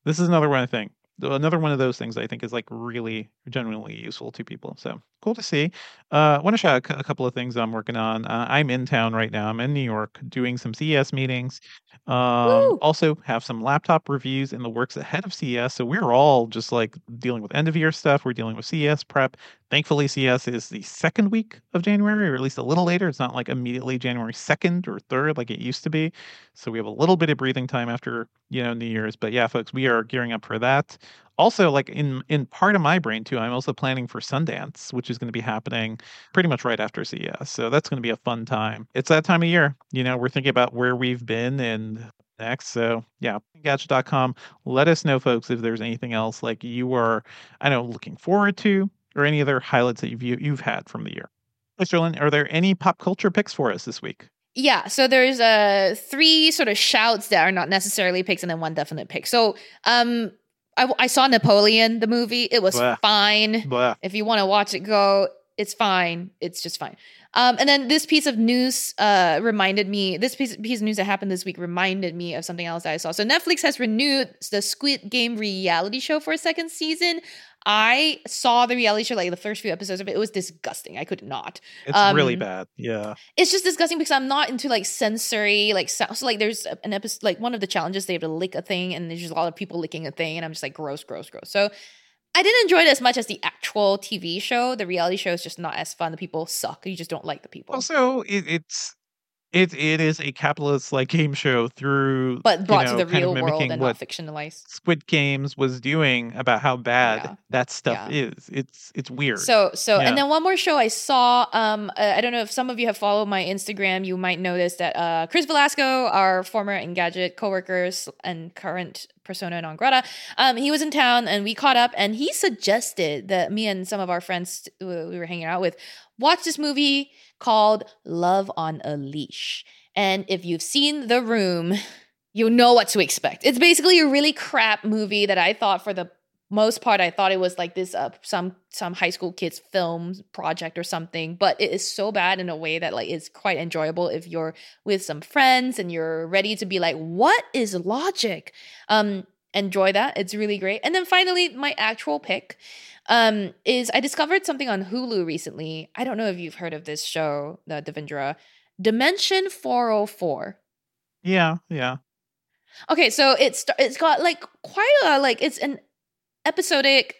this is another one I think another one of those things I think is like really genuinely useful to people. So cool to see. Uh, I want to shout out a couple of things I'm working on. Uh, I'm in town right now. I'm in New York doing some CES meetings. Um, also have some laptop reviews in the works ahead of CES. So we're all just like dealing with end of year stuff. We're dealing with CES prep. Thankfully, CES is the second week of January, or at least a little later. It's not like immediately January 2nd or 3rd like it used to be. So we have a little bit of breathing time after, you know, New Year's. But yeah, folks, we are gearing up for that. Also, like in in part of my brain too, I'm also planning for Sundance, which is going to be happening pretty much right after CES. So that's going to be a fun time. It's that time of year. You know, we're thinking about where we've been and next. So yeah, gadget.com. Let us know, folks, if there's anything else like you are, I know, looking forward to, or any other highlights that you've you've had from the year. Cherlynn, are there any pop culture picks for us this week? Yeah, so there's uh three sort of shouts that are not necessarily picks, and then one definite pick. So, um, I, I saw Napoleon the movie. It was Blah. fine. Blah. If you want to watch it, go. It's fine. It's just fine. Um, and then this piece of news uh, reminded me. This piece, piece of news that happened this week reminded me of something else that I saw. So Netflix has renewed the Squid Game reality show for a second season. I saw the reality show, like the first few episodes of it. It was disgusting. I could not It's really Um, bad. Yeah. it's just disgusting because I'm not into like sensory like sound. So like there's an episode like one of the challenges they have to lick a thing and there's just a lot of people licking a thing and I'm just like gross, gross, gross. So I didn't enjoy it as much as the actual TV show. The reality show is just not as fun. The people suck. You just don't like the people. Also, it, it's it it is a capitalist like game show through but brought you know, to the real world and what not fictionalized. Squid Games was doing about how bad Yeah. that stuff Yeah. is. It's it's weird. So so Yeah. and then one more show I saw. Um, uh, I don't know if some of you have followed my Instagram. You might notice that uh, Chris Velazco, our former Engadget coworkers and current persona non grata, um, he was in town and we caught up. And he suggested that me and some of our friends uh, we were hanging out with watch this movie called Love on a Leash. And if you've seen The Room, [laughs] you know what to expect. It's basically a really crap movie that I thought for the most part I thought it was like this uh, some some high school kids film project or something, but it is so bad in a way that like it's quite enjoyable if you're with some friends and you're ready to be like, what is logic? Um, enjoy that. It's really great. And then finally, my actual pick um is I discovered something on Hulu recently. I don't know if you've heard of this show, the Devindra. Dimension 404. yeah, yeah. Okay, so it's it's got like quite a like it's an episodic,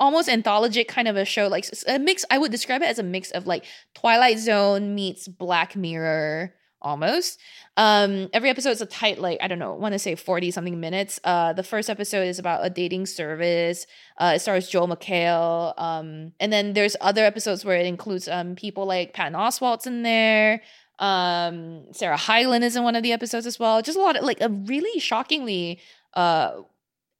almost anthologic kind of a show. Like a mix. I would describe it as a mix of like Twilight Zone meets Black Mirror, almost. Um, every episode is a tight like I don't know, want to say forty something minutes. Uh, the first episode is about a dating service. Uh, it stars Joel McHale. Um, and then there's other episodes where it includes um people like Patton Oswalt's in there. Um, Sarah Hyland is in one of the episodes as well. Just a lot of like a really shockingly uh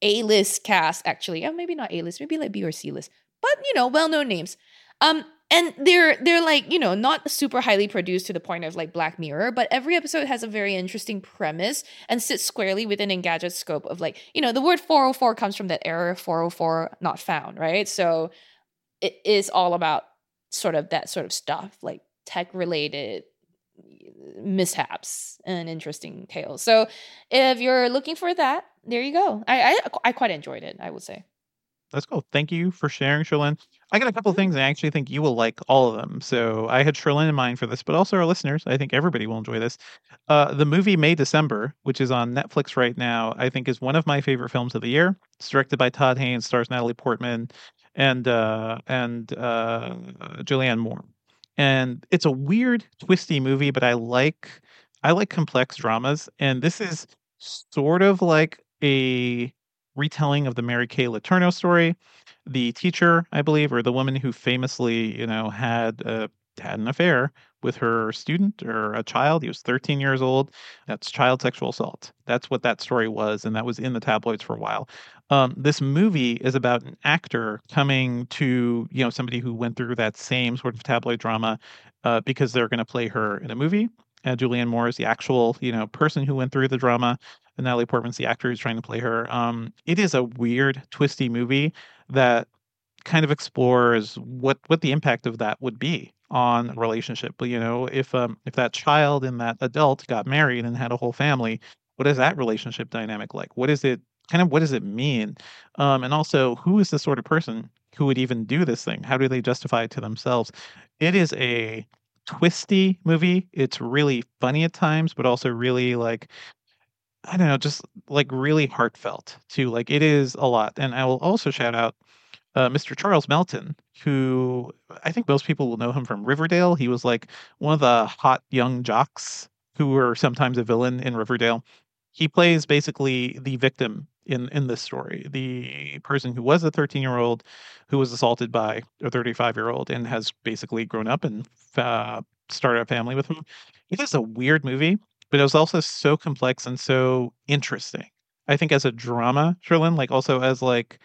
A list cast, actually. Uh, maybe not A list, maybe like B or C list, but you know, well known names. Um, and they're they're like you know not super highly produced to the point of like Black Mirror, but every episode has a very interesting premise and sits squarely within Engadget's scope of like you know the word 404 comes from that error 404 not found, right? So it is all about sort of that sort of stuff like tech related mishaps and interesting tales. So if you're looking for that, there you go. I I, I quite enjoyed it. I would say. That's cool. Thank you for sharing, Cherlynn. I got a couple of things. I actually think you will like all of them. So I had Cherlynn in mind for this, but also our listeners. I think everybody will enjoy this. Uh, the movie May December, which is on Netflix right now, I think is one of my favorite films of the year. It's directed by Todd Haynes, stars Natalie Portman and uh, and uh, Julianne Moore. And it's a weird, twisty movie, but I like I like complex dramas, and this is sort of like a retelling of the Mary Kay Letourneau story. The teacher, I believe, or the woman who famously, you know, had uh, had an affair with her student or a child. He was 13 years old. That's child sexual assault. That's what that story was, and that was in the tabloids for a while. Um, this movie is about an actor coming to, you know, somebody who went through that same sort of tabloid drama uh, because they're going to play her in a movie. Uh, Julianne Moore is the actual, you know, person who went through the drama, and Natalie Portman's the actor who's trying to play her. Um, it is a weird, twisty movie that kind of explores what what the impact of that would be on relationship. But you know, if um if that child and that adult got married and had a whole family, what is that relationship dynamic like? What is it kind of what does it mean? Um, and also, who is the sort of person who would even do this thing? How do they justify it to themselves? It is a twisty movie. It's really funny at times, but also really like I don't know, just like really heartfelt too. Like it is a lot. And I will also shout out uh, Mr. Charles Melton, who I think most people will know him from Riverdale. He was like one of the hot young jocks who were sometimes a villain in Riverdale. He plays basically the victim in in this story, the person who was a 13 year old who was assaulted by a 35 year old and has basically grown up and uh, started a family with him. It is a weird movie, but it was also so complex and so interesting. I think as a drama, Cherlynn, like also as like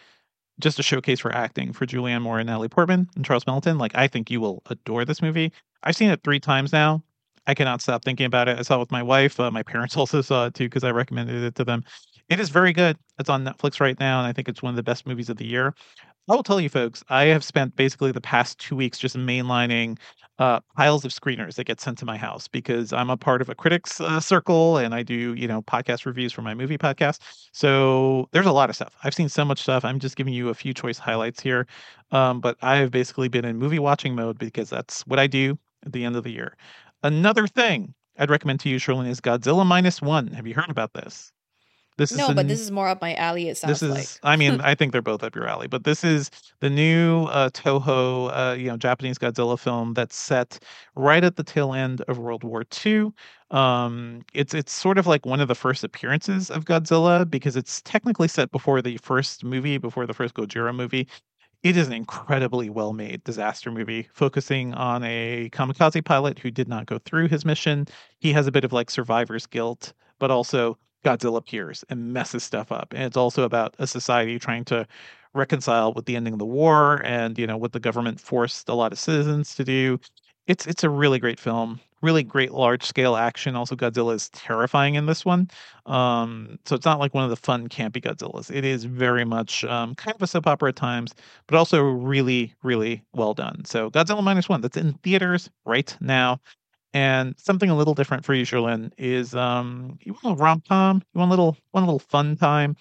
just a showcase for acting for Julianne Moore and Natalie Portman and Charles Melton. Like I think you will adore this movie. I've seen it three times now. I cannot stop thinking about it. I saw it with my wife. Uh, my parents [laughs] also saw it too because I recommended it to them. It is very good. It's on Netflix right now, and I think it's one of the best movies of the year. I will tell you, folks, I have spent basically the past two weeks just mainlining uh, piles of screeners that get sent to my house because I'm a part of a critics uh, circle and I do, you know, podcast reviews for my movie podcast. So there's a lot of stuff. I've seen so much stuff. I'm just giving you a few choice highlights here. Um, but I have basically been in movie watching mode because that's what I do at the end of the year. Another thing I'd recommend to you, Cherlynn, is Godzilla Minus One. Have you heard about this? This is no, but this is more up my alley. It sounds this is, like. I mean, [laughs] I think they're both up your alley. But this is the new uh, Toho, uh, you know, Japanese Godzilla film that's set right at the tail end of World War II. Um, it's it's sort of like one of the first appearances of Godzilla because it's technically set before the first movie, before the first Gojira movie. It is an incredibly well made disaster movie focusing on a kamikaze pilot who did not go through his mission. He has a bit of like survivor's guilt, but also Godzilla appears and messes stuff up. And it's also about a society trying to reconcile with the ending of the war and, you know, what the government forced a lot of citizens to do. It's it's a really great film. Really great large scale action. Also, Godzilla is terrifying in this one. Um, so it's not like one of the fun campy Godzillas. It is very much um, kind of a soap opera at times, but also really, really well done. So Godzilla minus one. That's in theaters right now. And something a little different for you, Cherlynn, is um, you want a rom com, you want a little one little fun time.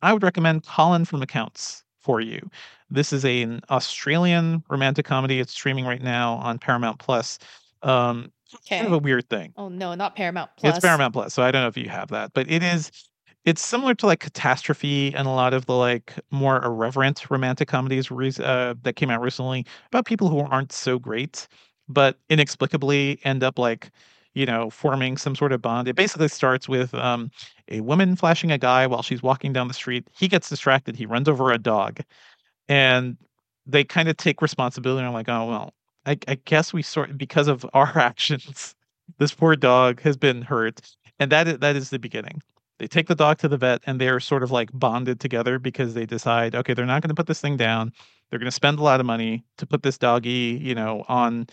I would recommend Colin from Accounts for you. This is a, an Australian romantic comedy. It's streaming right now on Paramount Plus. Um, okay. Kind of a weird thing. Oh no, not Paramount Plus. It's Paramount Plus, so I don't know if you have that, but it is. It's similar to like Catastrophe and a lot of the like more irreverent romantic comedies uh, that came out recently about people who aren't so great but inexplicably end up like you know forming some sort of bond. It basically starts with um, a woman flashing a guy while she's walking down the street. He gets distracted. He runs over a dog. And they kind of take responsibility. And I'm like oh well I, I guess we sort because of our [laughs] actions this poor dog has been hurt. And that is, that is the beginning. They take the dog to the vet and they're sort of like bonded together because they decide okay they're not going to put this thing down. They're going to spend a lot of money to put this doggy you know on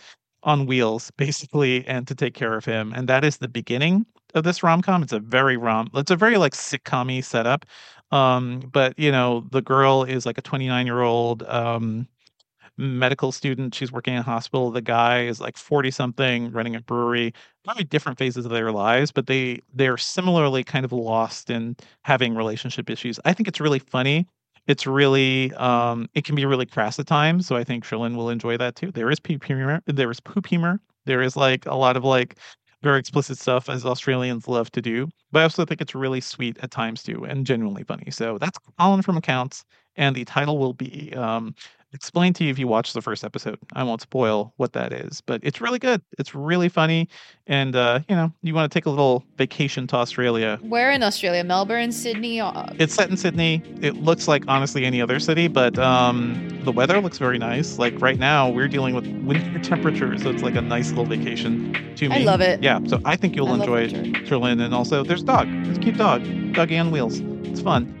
on wheels, basically, and to take care of him. And that is the beginning of this rom com. It's a very rom. It's a very like sitcom setup. Um, but you know, the girl is like a 29 year old um, medical student. She's working in a hospital. The guy is like 40 something, running a brewery. Very different phases of their lives, but they they're similarly kind of lost in having relationship issues. I think it's really funny. It's really um, it can be really crass at times, so I think Cherlynn will enjoy that too. There is poop humor. There is poop humor. There is like a lot of like very explicit stuff as Australians love to do. But I also think it's really sweet at times too and genuinely funny. So that's Colin from Accounts. And the title will be um, explain to you if you watch the first episode. I won't spoil what that is, but it's really good. It's really funny, and uh, you know, you want to take a little vacation to Australia. Where in Australia? Melbourne, Sydney. Uh, It's set in Sydney. It looks like honestly any other city, but um, the weather looks very nice. Like right now, we're dealing with winter temperatures, so it's like a nice little vacation to me. I love it. Yeah, so I think you'll I enjoy it, winter. And also, there's a dog. It's a cute dog. Dog and wheels. It's fun.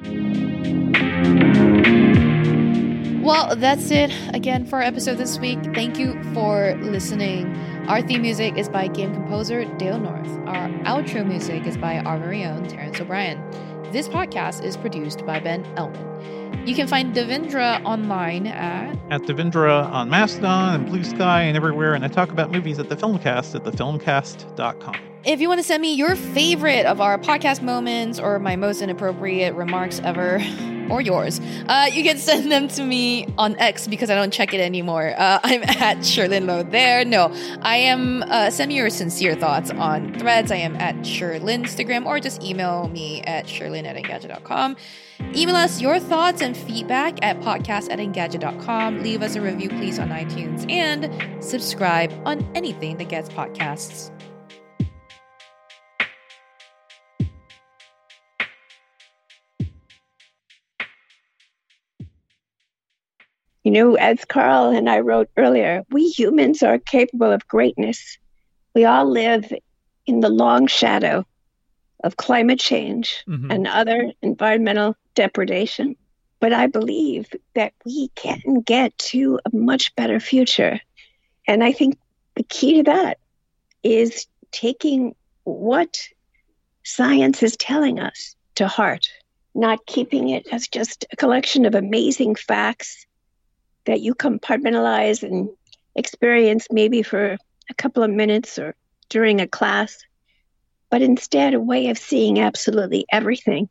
Well, that's it again for our episode this week. Thank you for listening. Our theme music is by game composer Dale North. Our outro music is by our very own Terrence O'Brien. This podcast is produced by Ben Ellman. You can find Devindra online at At Devindra on Mastodon and Blue Sky and everywhere, and I talk about movies at the Filmcast at thefilmcast.com. If you want to send me your favorite of our podcast moments or my most inappropriate remarks ever, [laughs] or yours, uh, you can send them to me on X because I don't check it anymore. Uh, [laughs] I'm at Cherlynn Low there. No, I am. Uh, send me your sincere thoughts on threads. I am at Cherlynn Instagram or just email me at cherlynn at engadget.com. Email us your thoughts and feedback at podcast at engadget.com. Leave us a review, please, on iTunes and subscribe on anything that gets podcasts. You know, as Carl and I wrote earlier, we humans are capable of greatness. We all live in the long shadow of climate change Mhm. and other environmental depredation. But I believe that we can get to a much better future. And I think the key to that is taking what science is telling us to heart, not keeping it as just a collection of amazing facts that you compartmentalize and experience maybe for a couple of minutes or during a class, but instead a way of seeing absolutely everything